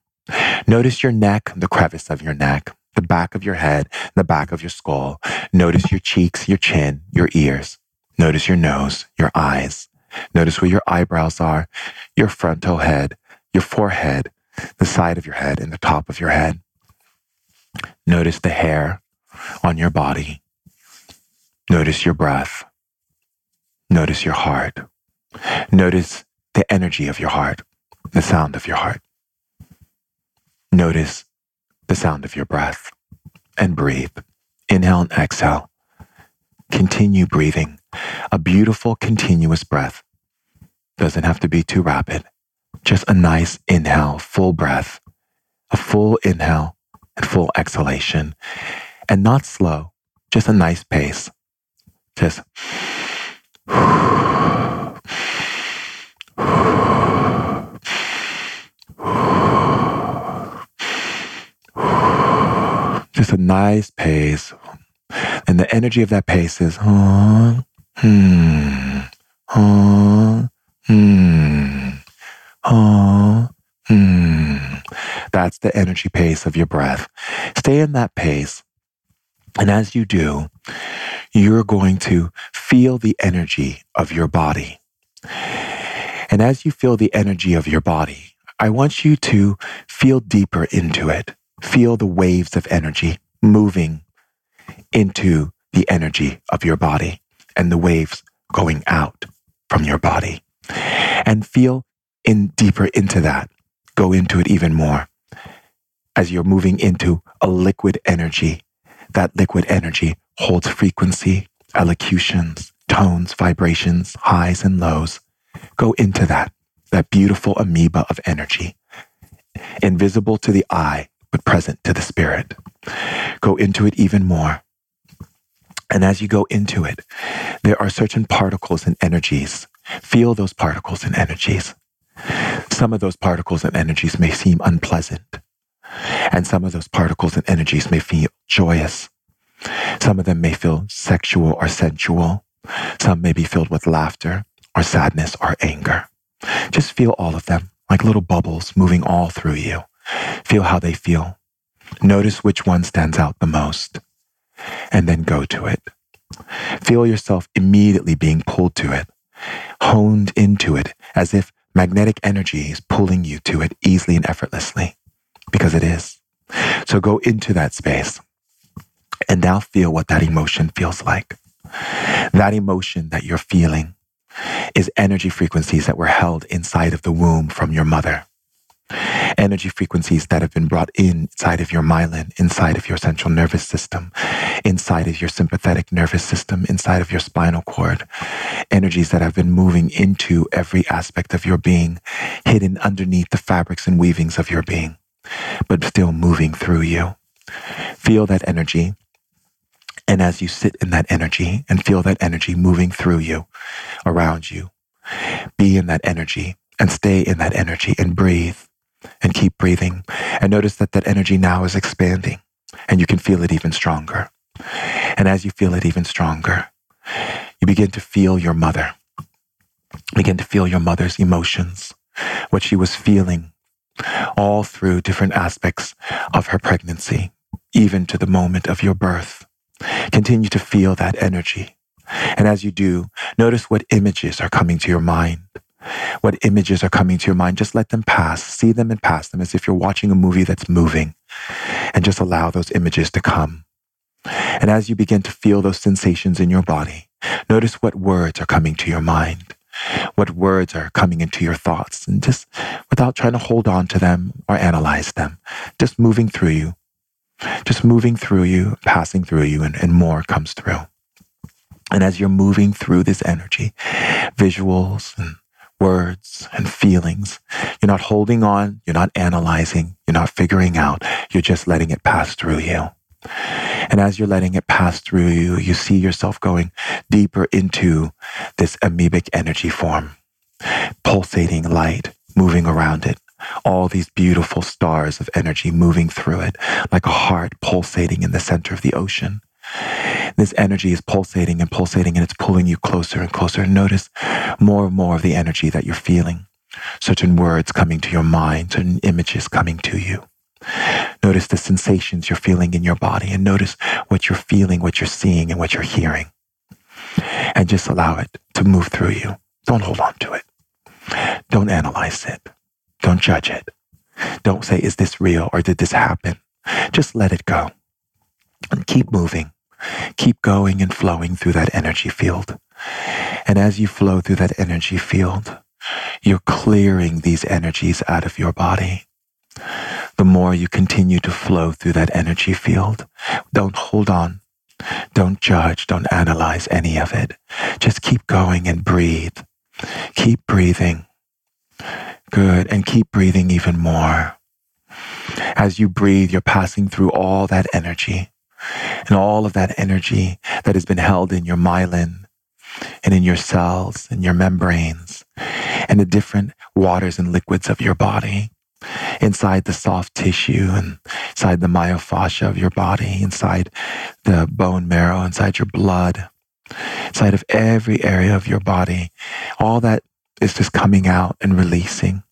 Notice your neck, the crevice of your neck the back of your head, the back of your skull. Notice your cheeks, your chin, your ears. Notice your nose, your eyes. Notice where your eyebrows are, your frontal head, your forehead, the side of your head, and the top of your head. Notice the hair on your body. Notice your breath. Notice your heart. Notice the energy of your heart, the sound of your heart. Notice the sound of your breath and breathe. Inhale and exhale. Continue breathing. A beautiful, continuous breath. Doesn't have to be too rapid. Just a nice inhale, full breath, a full inhale and full exhalation. And not slow, just a nice pace. Just. A nice pace. And the energy of that pace is, huh, hmm, huh, hmm, huh, hmm. That's the energy pace of your breath. Stay in that pace. And as you do, you're going to feel the energy of your body. And as you feel the energy of your body, I want you to feel deeper into it. Feel the waves of energy moving into the energy of your body and the waves going out from your body. And feel in deeper into that. Go into it even more as you're moving into a liquid energy. That liquid energy holds frequency, elocutions, tones, vibrations, highs and lows. Go into that, that beautiful amoeba of energy, invisible to the eye, but present to the spirit. Go into it even more. And as you go into it, there are certain particles and energies. Feel those particles and energies. Some of those particles and energies may seem unpleasant. And some of those particles and energies may feel joyous. Some of them may feel sexual or sensual. Some may be filled with laughter or sadness or anger. Just feel all of them like little bubbles moving all through you. Feel how they feel. Notice which one stands out the most, and then go to it. Feel yourself immediately being pulled to it, honed into it, as if Magnetic energy is pulling you to it easily and effortlessly because it is. So go into that space and now feel what that emotion feels like. That emotion that you're feeling is energy frequencies that were held inside of the womb from your mother. Energy frequencies that have been brought inside of your myelin, inside of your central nervous system, inside of your sympathetic nervous system, inside of your spinal cord. Energies that have been moving into every aspect of your being, hidden underneath the fabrics and weavings of your being, but still moving through you. Feel that energy and as you sit in that energy and feel that energy moving through you, around you, be in that energy and stay in that energy and breathe and keep breathing. And notice that that energy now is expanding and you can feel it even stronger. And as you feel it even stronger, you begin to feel your mother, begin to feel your mother's emotions, what she was feeling all through different aspects of her pregnancy, even to the moment of your birth. Continue to feel that energy. And as you do, notice what images are coming to your mind. What images are coming to your mind, just let them pass. See them and pass them as if you're watching a movie that's moving. And just allow those images to come. And as you begin to feel those sensations in your body, notice what words are coming to your mind. What words are coming into your thoughts. And just without trying to hold on to them or analyze them, just moving through you, just moving through you, passing through you, and, and more comes through. And as you're moving through this energy, visuals and words and feelings, you're not holding on, you're not analyzing, you're not figuring out, you're just letting it pass through you. And as you're letting it pass through you, you see yourself going deeper into this amoebic energy form, pulsating light moving around it, all these beautiful stars of energy moving through it, like a heart pulsating in the center of the ocean. This energy is pulsating and pulsating and it's pulling you closer and closer. Notice more and more of the energy that you're feeling. Certain words coming to your mind, certain images coming to you. Notice the sensations you're feeling in your body and notice what you're feeling, what you're seeing, and what you're hearing. And just allow it to move through you. Don't hold on to it. Don't analyze it. Don't judge it. Don't say, is this real or did this happen? Just let it go and keep moving. Keep going and flowing through that energy field. And as you flow through that energy field, you're clearing these energies out of your body. The more you continue to flow through that energy field, don't hold on. Don't judge. Don't analyze any of it. Just keep going and breathe. Keep breathing. Good. And keep breathing even more. As you breathe, you're passing through all that energy and all of that energy that has been held in your myelin and in your cells and your membranes and the different waters and liquids of your body inside the soft tissue and inside the myofascia of your body, inside the bone marrow, inside your blood, inside of every area of your body. All that is just coming out and releasing.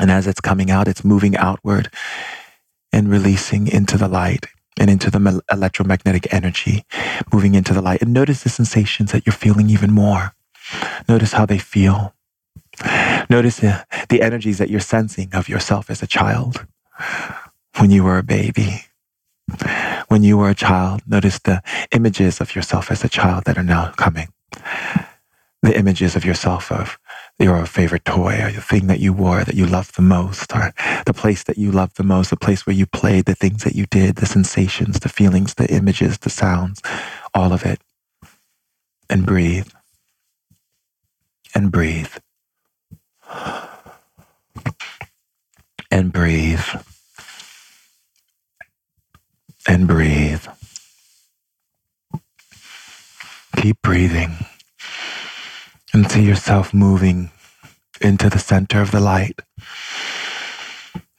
And as it's coming out, it's moving outward and releasing into the light and into the electromagnetic energy, moving into the light. And notice the sensations that you're feeling even more. Notice how they feel. Notice the, the energies that you're sensing of yourself as a child when you were a baby. When you were a child, notice the images of yourself as a child that are now coming. The images of yourself of your favorite toy or the thing that you wore that you loved the most or the place that you loved the most, the place where you played, the things that you did, the sensations, the feelings, the images, the sounds, all of it. And breathe. And breathe. And breathe. And breathe. Keep breathing and see yourself moving into the center of the light.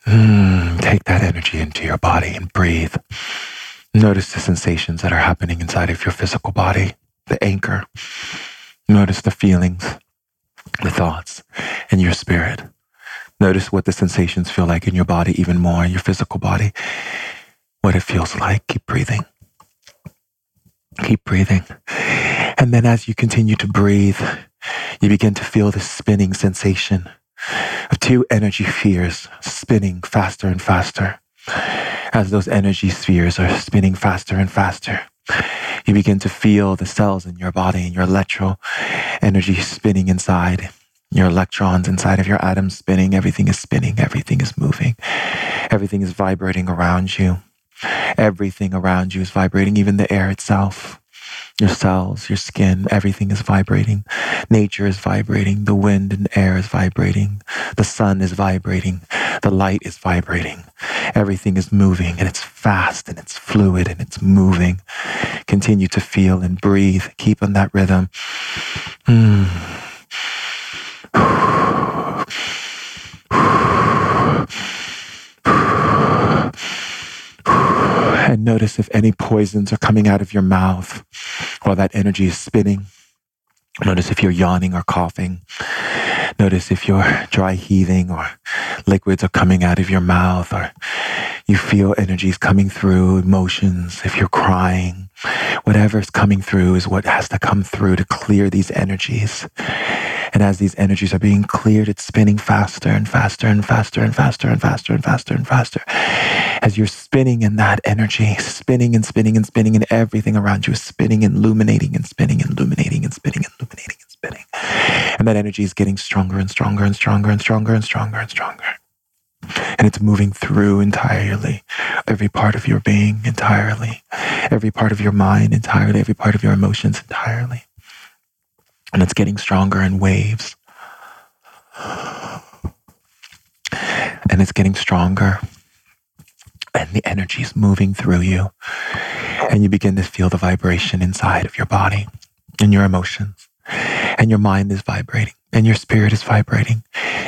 Mm, take that energy into your body and breathe. Notice the sensations that are happening inside of your physical body, the anchor. Notice the feelings, the thoughts, and your spirit. Notice what the sensations feel like in your body, even more, in your physical body, what it feels like. Keep breathing. Keep breathing. And then as you continue to breathe, you begin to feel this spinning sensation of two energy spheres spinning faster and faster. As those energy spheres are spinning faster and faster, you begin to feel the cells in your body and your electro energy spinning inside. Your electrons inside of your atoms spinning. Everything is spinning. Everything is moving. Everything is vibrating around you. Everything around you is vibrating, even the air itself. Your cells, your skin, everything is vibrating. Nature is vibrating. The wind and air is vibrating. The sun is vibrating. The light is vibrating. Everything is moving and it's fast and it's fluid and it's moving. Continue to feel and breathe. Keep on that rhythm. [sighs] Mm. And notice if any poisons are coming out of your mouth while that energy is spinning. Notice if you're yawning or coughing. Notice if you're dry heaving or liquids are coming out of your mouth or you feel energies coming through, emotions, if you're crying. Whatever's coming through is what has to come through to clear these energies. And as these energies are being cleared, it's spinning faster and faster and faster and faster and faster and faster and faster. As you're spinning in that energy, spinning and spinning and spinning, and everything around you is spinning and illuminating and spinning and illuminating and spinning and illuminating and spinning. And that energy is getting stronger and stronger and stronger and stronger and stronger and stronger. And it's moving through entirely. Every part of your being entirely, every part of your mind entirely, every part of your emotions entirely. And it's getting stronger in waves. And it's getting stronger, and the energy is moving through you, and you begin to feel the vibration inside of your body and your emotions, and your mind is vibrating, and your spirit is vibrating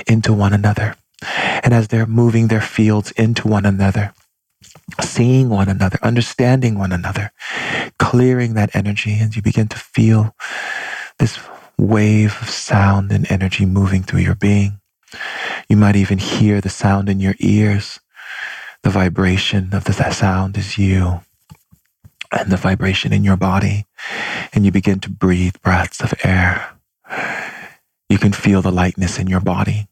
into one another. And as they're moving their fields into one another, seeing one another, understanding one another, clearing that energy, and you begin to feel this wave of sound and energy moving through your being. You might even hear the sound in your ears. The vibration of the sound is you and the vibration in your body. And you begin to breathe breaths of air. You can feel the lightness in your body.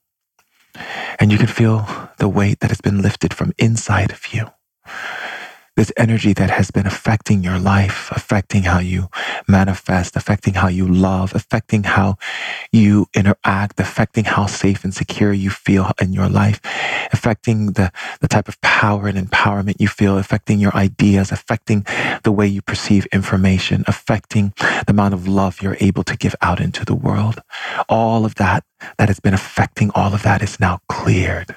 And you can feel the weight that has been lifted from inside of you this energy that has been affecting your life, affecting how you manifest, affecting how you love, affecting how you interact, affecting how safe and secure you feel in your life, affecting the, the type of power and empowerment you feel, affecting your ideas, affecting the way you perceive information, affecting the amount of love you're able to give out into the world. All of that that has been affecting all of that is now cleared.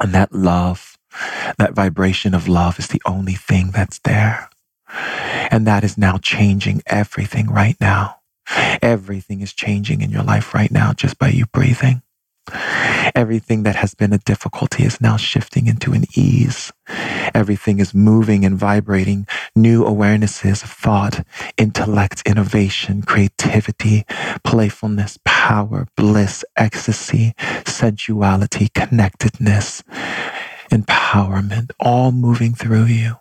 And that love that vibration of love is the only thing that's there. And that is now changing everything right now. Everything is changing in your life right now just by you breathing. Everything that has been a difficulty is now shifting into an ease. Everything is moving and vibrating new awarenesses of thought, intellect, innovation, creativity, playfulness, power, bliss, ecstasy, sensuality, connectedness, empowerment, all moving through you.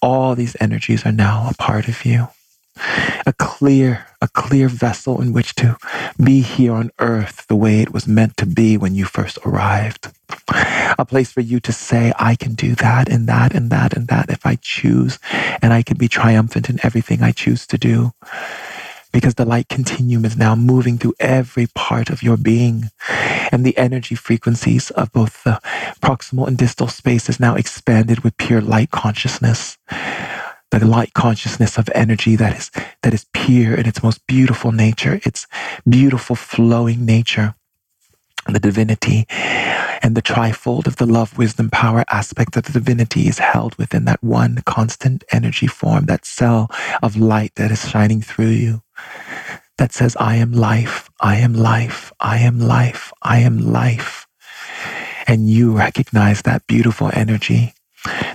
All these energies are now a part of you. A clear, a clear vessel in which to be here on earth the way it was meant to be when you first arrived. A place for you to say, I can do that and that and that and that if I choose, and I can be triumphant in everything I choose to do because the light continuum is now moving through every part of your being. And the energy frequencies of both the proximal and distal space is now expanded with pure light consciousness. The light consciousness of energy that is, that is pure in its most beautiful nature, its beautiful flowing nature, the divinity and the trifold of the love, wisdom, power aspect of the divinity is held within that one constant energy form, that cell of light that is shining through you that says, I am life, I am life, I am life, I am life. And you recognize that beautiful energy,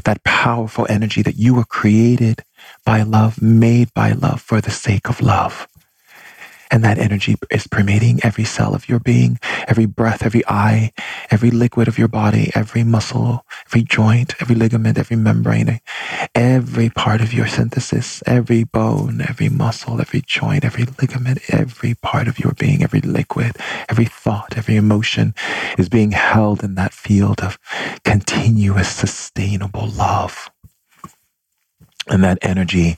that powerful energy that you were created by love, made by love for the sake of love. And that energy is permeating every cell of your being, every breath, every eye, every liquid of your body, every muscle, every joint, every ligament, every membrane, every part of your synthesis, every bone, every muscle, every joint, every ligament, every part of your being, every liquid, every thought, every emotion is being held in that field of continuous, sustainable love. And that energy,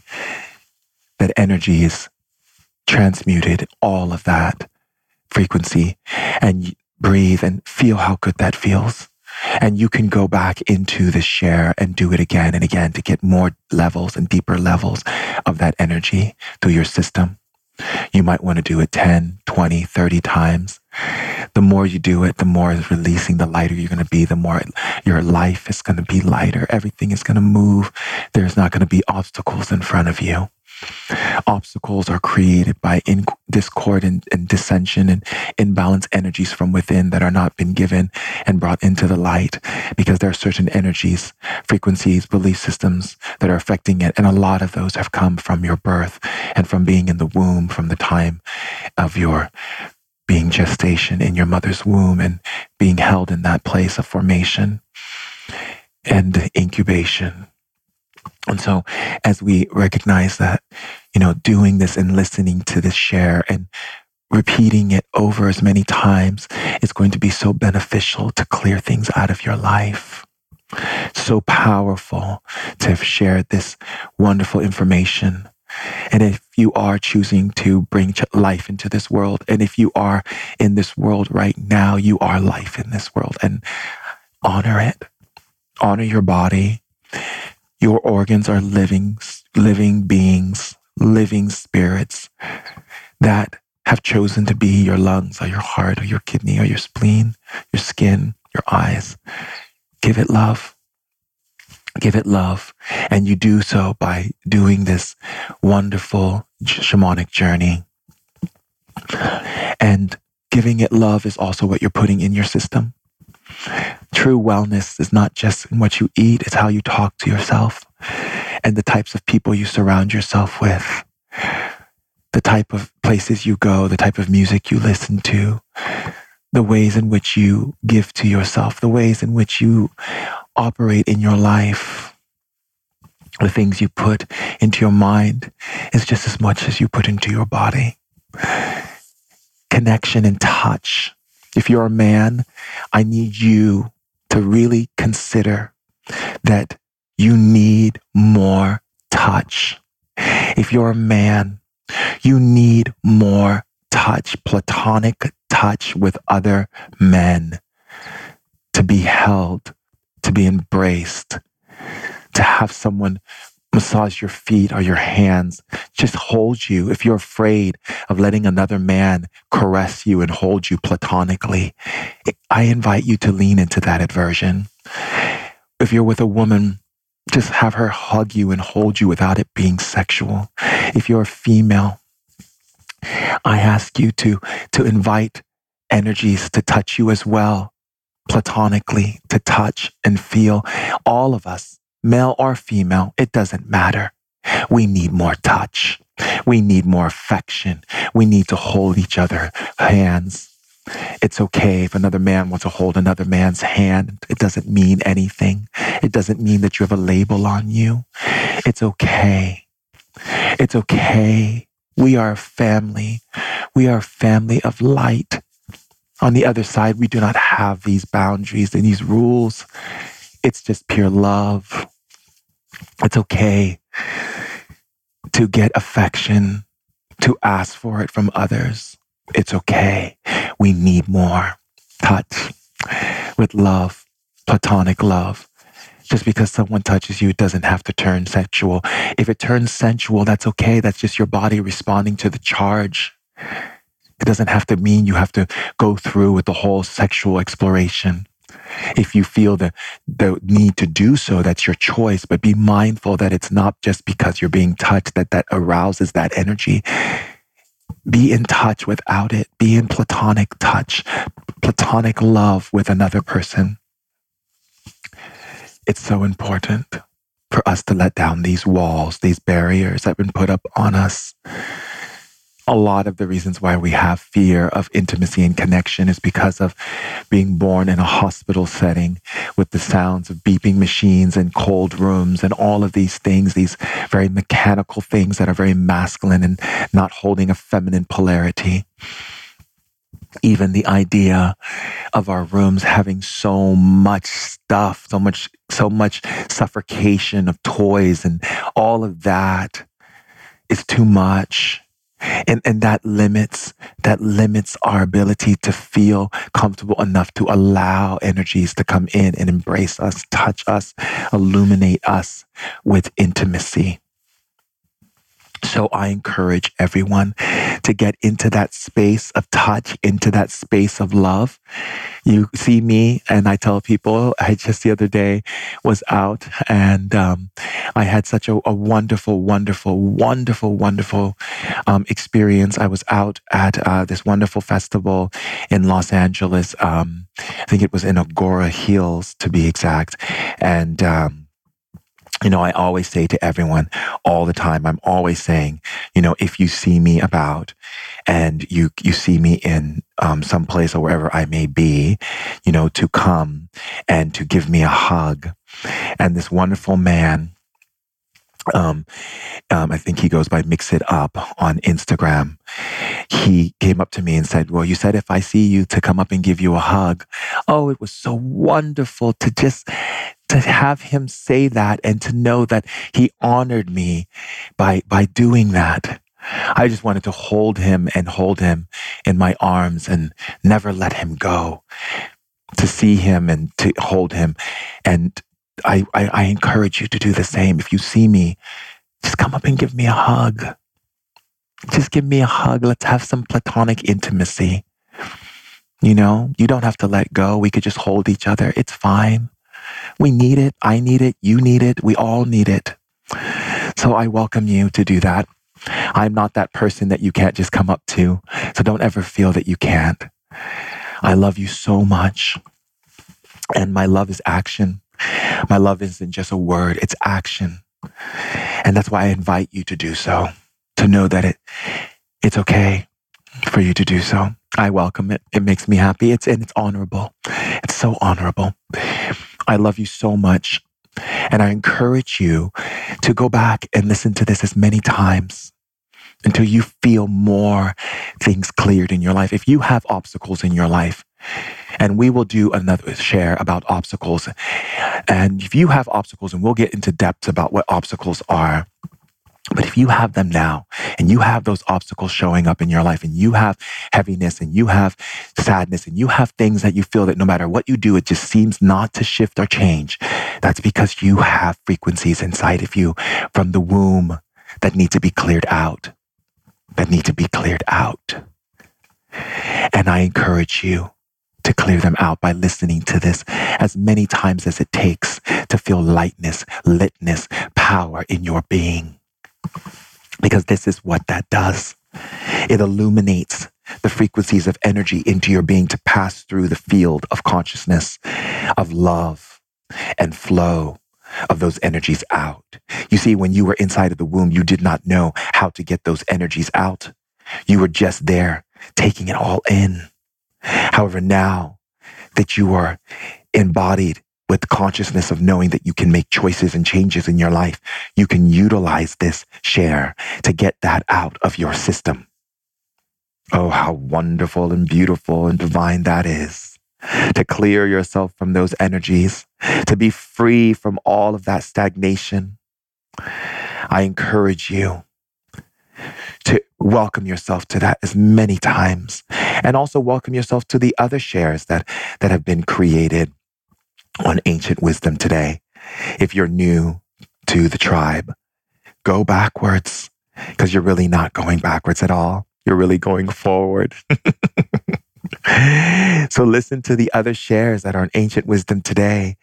that energy is transmuted, all of that frequency, and breathe and feel how good that feels. And you can go back into the share and do it again and again to get more levels and deeper levels of that energy through your system. You might want to do it 10, 20, 30 times. The more you do it, the more it's releasing, the lighter you're going to be, the more your life is going to be lighter. Everything is going to move. There's not going to be obstacles in front of you. Obstacles are created by in, discord and, and dissension and imbalanced energies from within that are not been given and brought into the light because there are certain energies, frequencies, belief systems that are affecting it. And a lot of those have come from your birth and from being in the womb from the time of your being gestation in your mother's womb and being held in that place of formation and incubation and so as we recognize that, you know, doing this and listening to this share and repeating it over as many times is going to be so beneficial to clear things out of your life. So powerful to have shared this wonderful information. And if you are choosing to bring life into this world, and if you are in this world right now, you are life in this world and honor it. Honor your body your organs are living, living beings, living spirits that have chosen to be your lungs or your heart or your kidney or your spleen, your skin, your eyes. Give it love. Give it love. And you do so by doing this wonderful shamanic journey. And giving it love is also what you're putting in your system. True wellness is not just in what you eat, it's how you talk to yourself and the types of people you surround yourself with, the type of places you go, the type of music you listen to, the ways in which you give to yourself, the ways in which you operate in your life, the things you put into your mind is just as much as you put into your body. Connection and touch if you're a man, I need you to really consider that you need more touch. If you're a man, you need more touch, platonic touch with other men to be held, to be embraced, to have someone massage your feet or your hands, just hold you. If you're afraid of letting another man caress you and hold you platonically, I invite you to lean into that aversion. If you're with a woman, just have her hug you and hold you without it being sexual. If you're a female, I ask you to, to invite energies to touch you as well, platonically, to touch and feel. All of us male or female, it doesn't matter. We need more touch. We need more affection. We need to hold each other hands. It's okay if another man wants to hold another man's hand. It doesn't mean anything. It doesn't mean that you have a label on you. It's okay. It's okay. We are a family. We are a family of light. On the other side, we do not have these boundaries and these rules. It's just pure love. It's okay to get affection, to ask for it from others. It's okay. We need more touch with love, platonic love. Just because someone touches you, it doesn't have to turn sexual. If it turns sensual, that's okay. That's just your body responding to the charge. It doesn't have to mean you have to go through with the whole sexual exploration. If you feel the, the need to do so, that's your choice, but be mindful that it's not just because you're being touched that that arouses that energy. Be in touch without it. Be in platonic touch, platonic love with another person. It's so important for us to let down these walls, these barriers that have been put up on us. A lot of the reasons why we have fear of intimacy and connection is because of being born in a hospital setting with the sounds of beeping machines and cold rooms and all of these things, these very mechanical things that are very masculine and not holding a feminine polarity. Even the idea of our rooms having so much stuff, so much, so much suffocation of toys and all of that is too much and and that limits that limits our ability to feel comfortable enough to allow energies to come in and embrace us touch us illuminate us with intimacy so I encourage everyone to get into that space of touch, into that space of love. You see me, and I tell people, I just the other day was out and um, I had such a, a, wonderful, wonderful, wonderful, wonderful um, experience. I was out at uh, this wonderful festival in Los Angeles. Um, I think it was in Agoura Hills to be exact. And, um, you know, I always say to everyone all the time, I'm always saying, you know, if you see me about and you, you see me in um, some place or wherever I may be, you know, to come and to give me a hug. And this wonderful man, um, um, I think he goes by Mix It Up on Instagram. He came up to me and said, Well, you said if I see you to come up and give you a hug. Oh, it was so wonderful to just to have him say that and to know that he honored me by, by doing that. I just wanted to hold him and hold him in my arms and never let him go. To see him and to hold him. And I, I, I encourage you to do the same. If you see me, just come up and give me a hug. Just give me a hug. Let's have some platonic intimacy. You know, you don't have to let go. We could just hold each other. It's fine. We need it. I need it. You need it. We all need it. So I welcome you to do that. I'm not that person that you can't just come up to. So don't ever feel that you can't. I love you so much. And my love is action. My love isn't just a word, it's action. And that's why I invite you to do so, to know that it, it's okay for you to do so. I welcome it. It makes me happy. It's, and it's honorable. It's so honorable. I love you so much. And I encourage you to go back and listen to this as many times until you feel more things cleared in your life. If you have obstacles in your life, and we will do another share about obstacles. And if you have obstacles, and we'll get into depth about what obstacles are, but if you have them now and you have those obstacles showing up in your life and you have heaviness and you have sadness and you have things that you feel that no matter what you do, it just seems not to shift or change, that's because you have frequencies inside of you from the womb that need to be cleared out, that need to be cleared out. And I encourage you to clear them out by listening to this as many times as it takes to feel lightness, litness, power in your being because this is what that does. It illuminates the frequencies of energy into your being to pass through the field of consciousness, of love and flow of those energies out. You see, when you were inside of the womb, you did not know how to get those energies out. You were just there taking it all in. However, now that you are embodied with consciousness of knowing that you can make choices and changes in your life, you can utilize this share to get that out of your system. Oh, how wonderful and beautiful and divine that is. To clear yourself from those energies, to be free from all of that stagnation. I encourage you to welcome yourself to that as many times and also welcome yourself to the other shares that, that have been created on ancient wisdom today. If you're new to the tribe, go backwards because you're really not going backwards at all. You're really going forward. [laughs] so listen to the other shares that are in ancient wisdom today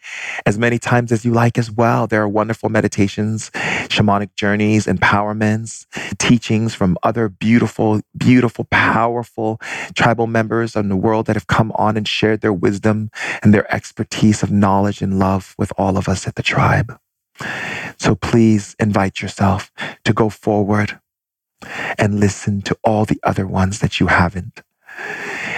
as many times as you like as well. There are wonderful meditations, shamanic journeys, empowerments, teachings from other beautiful, beautiful, powerful tribal members in the world that have come on and shared their wisdom and their expertise of knowledge and love with all of us at the tribe. So please invite yourself to go forward and listen to all the other ones that you haven't.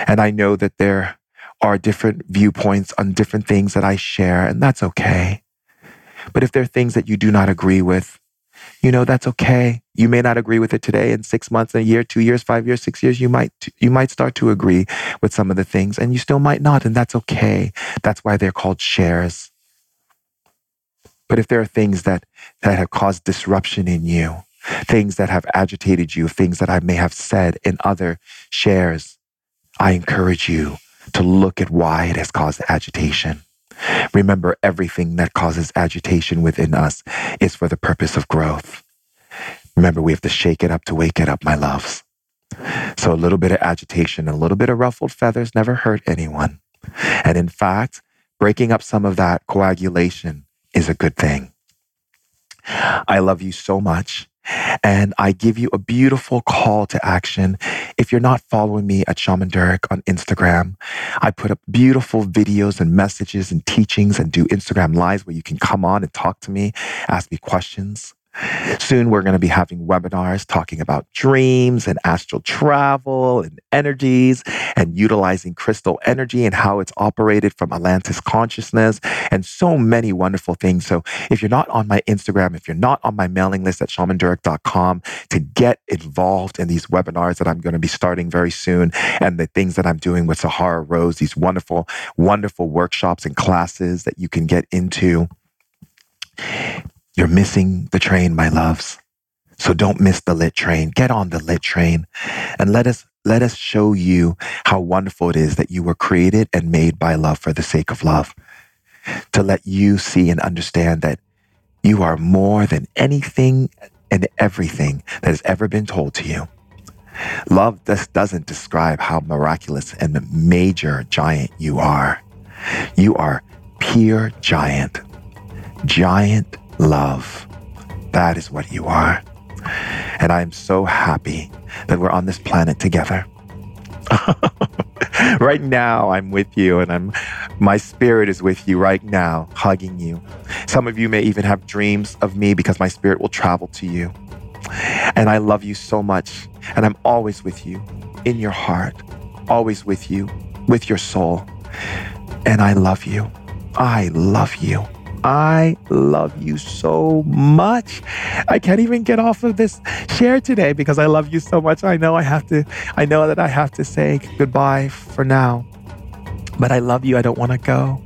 And I know that there are different viewpoints on different things that I share, and that's okay. But if there are things that you do not agree with, you know that's okay. You may not agree with it today in six months a year two years five years six years. You might you might start to agree with some of the things and you still might not and that's okay. That's why they're called shares. But if there are things that that have caused disruption in you things that have agitated you things that i may have said in other shares i encourage you to look at why it has caused agitation Remember, everything that causes agitation within us is for the purpose of growth. Remember, we have to shake it up to wake it up, my loves. So a little bit of agitation, a little bit of ruffled feathers never hurt anyone. And in fact, breaking up some of that coagulation is a good thing. I love you so much. And I give you a beautiful call to action. If you're not following me at Shaman Durek on Instagram, I put up beautiful videos and messages and teachings and do Instagram lives where you can come on and talk to me, ask me questions. Soon we're going to be having webinars talking about dreams and astral travel and energies and utilizing crystal energy and how it's operated from Atlantis consciousness and so many wonderful things. So if you're not on my Instagram, if you're not on my mailing list at shamandurek.com to get involved in these webinars that I'm going to be starting very soon and the things that I'm doing with Sahara Rose, these wonderful, wonderful workshops and classes that you can get into you're missing the train, my loves. So don't miss the lit train. Get on the lit train and let us let us show you how wonderful it is that you were created and made by love for the sake of love. To let you see and understand that you are more than anything and everything that has ever been told to you. Love just doesn't describe how miraculous and major giant you are. You are pure giant. Giant love. That is what you are. And I am so happy that we're on this planet together. [laughs] right now I'm with you and I'm my spirit is with you right now hugging you. Some of you may even have dreams of me because my spirit will travel to you. And I love you so much and I'm always with you in your heart, always with you, with your soul. And I love you. I love you. I love you so much. I can't even get off of this share today because I love you so much. I know I have to, I know that I have to say goodbye for now. But I love you. I don't want to go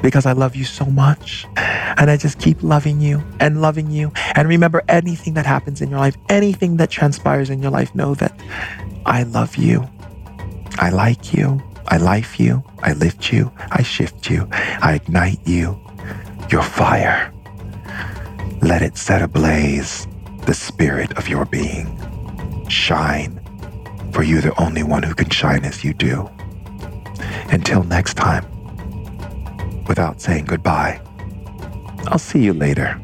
because I love you so much. And I just keep loving you and loving you. And remember anything that happens in your life, anything that transpires in your life, know that I love you. I like you. I life you. I lift you. I shift you. I ignite you your fire. Let it set ablaze the spirit of your being. Shine, for you're the only one who can shine as you do. Until next time, without saying goodbye, I'll see you later.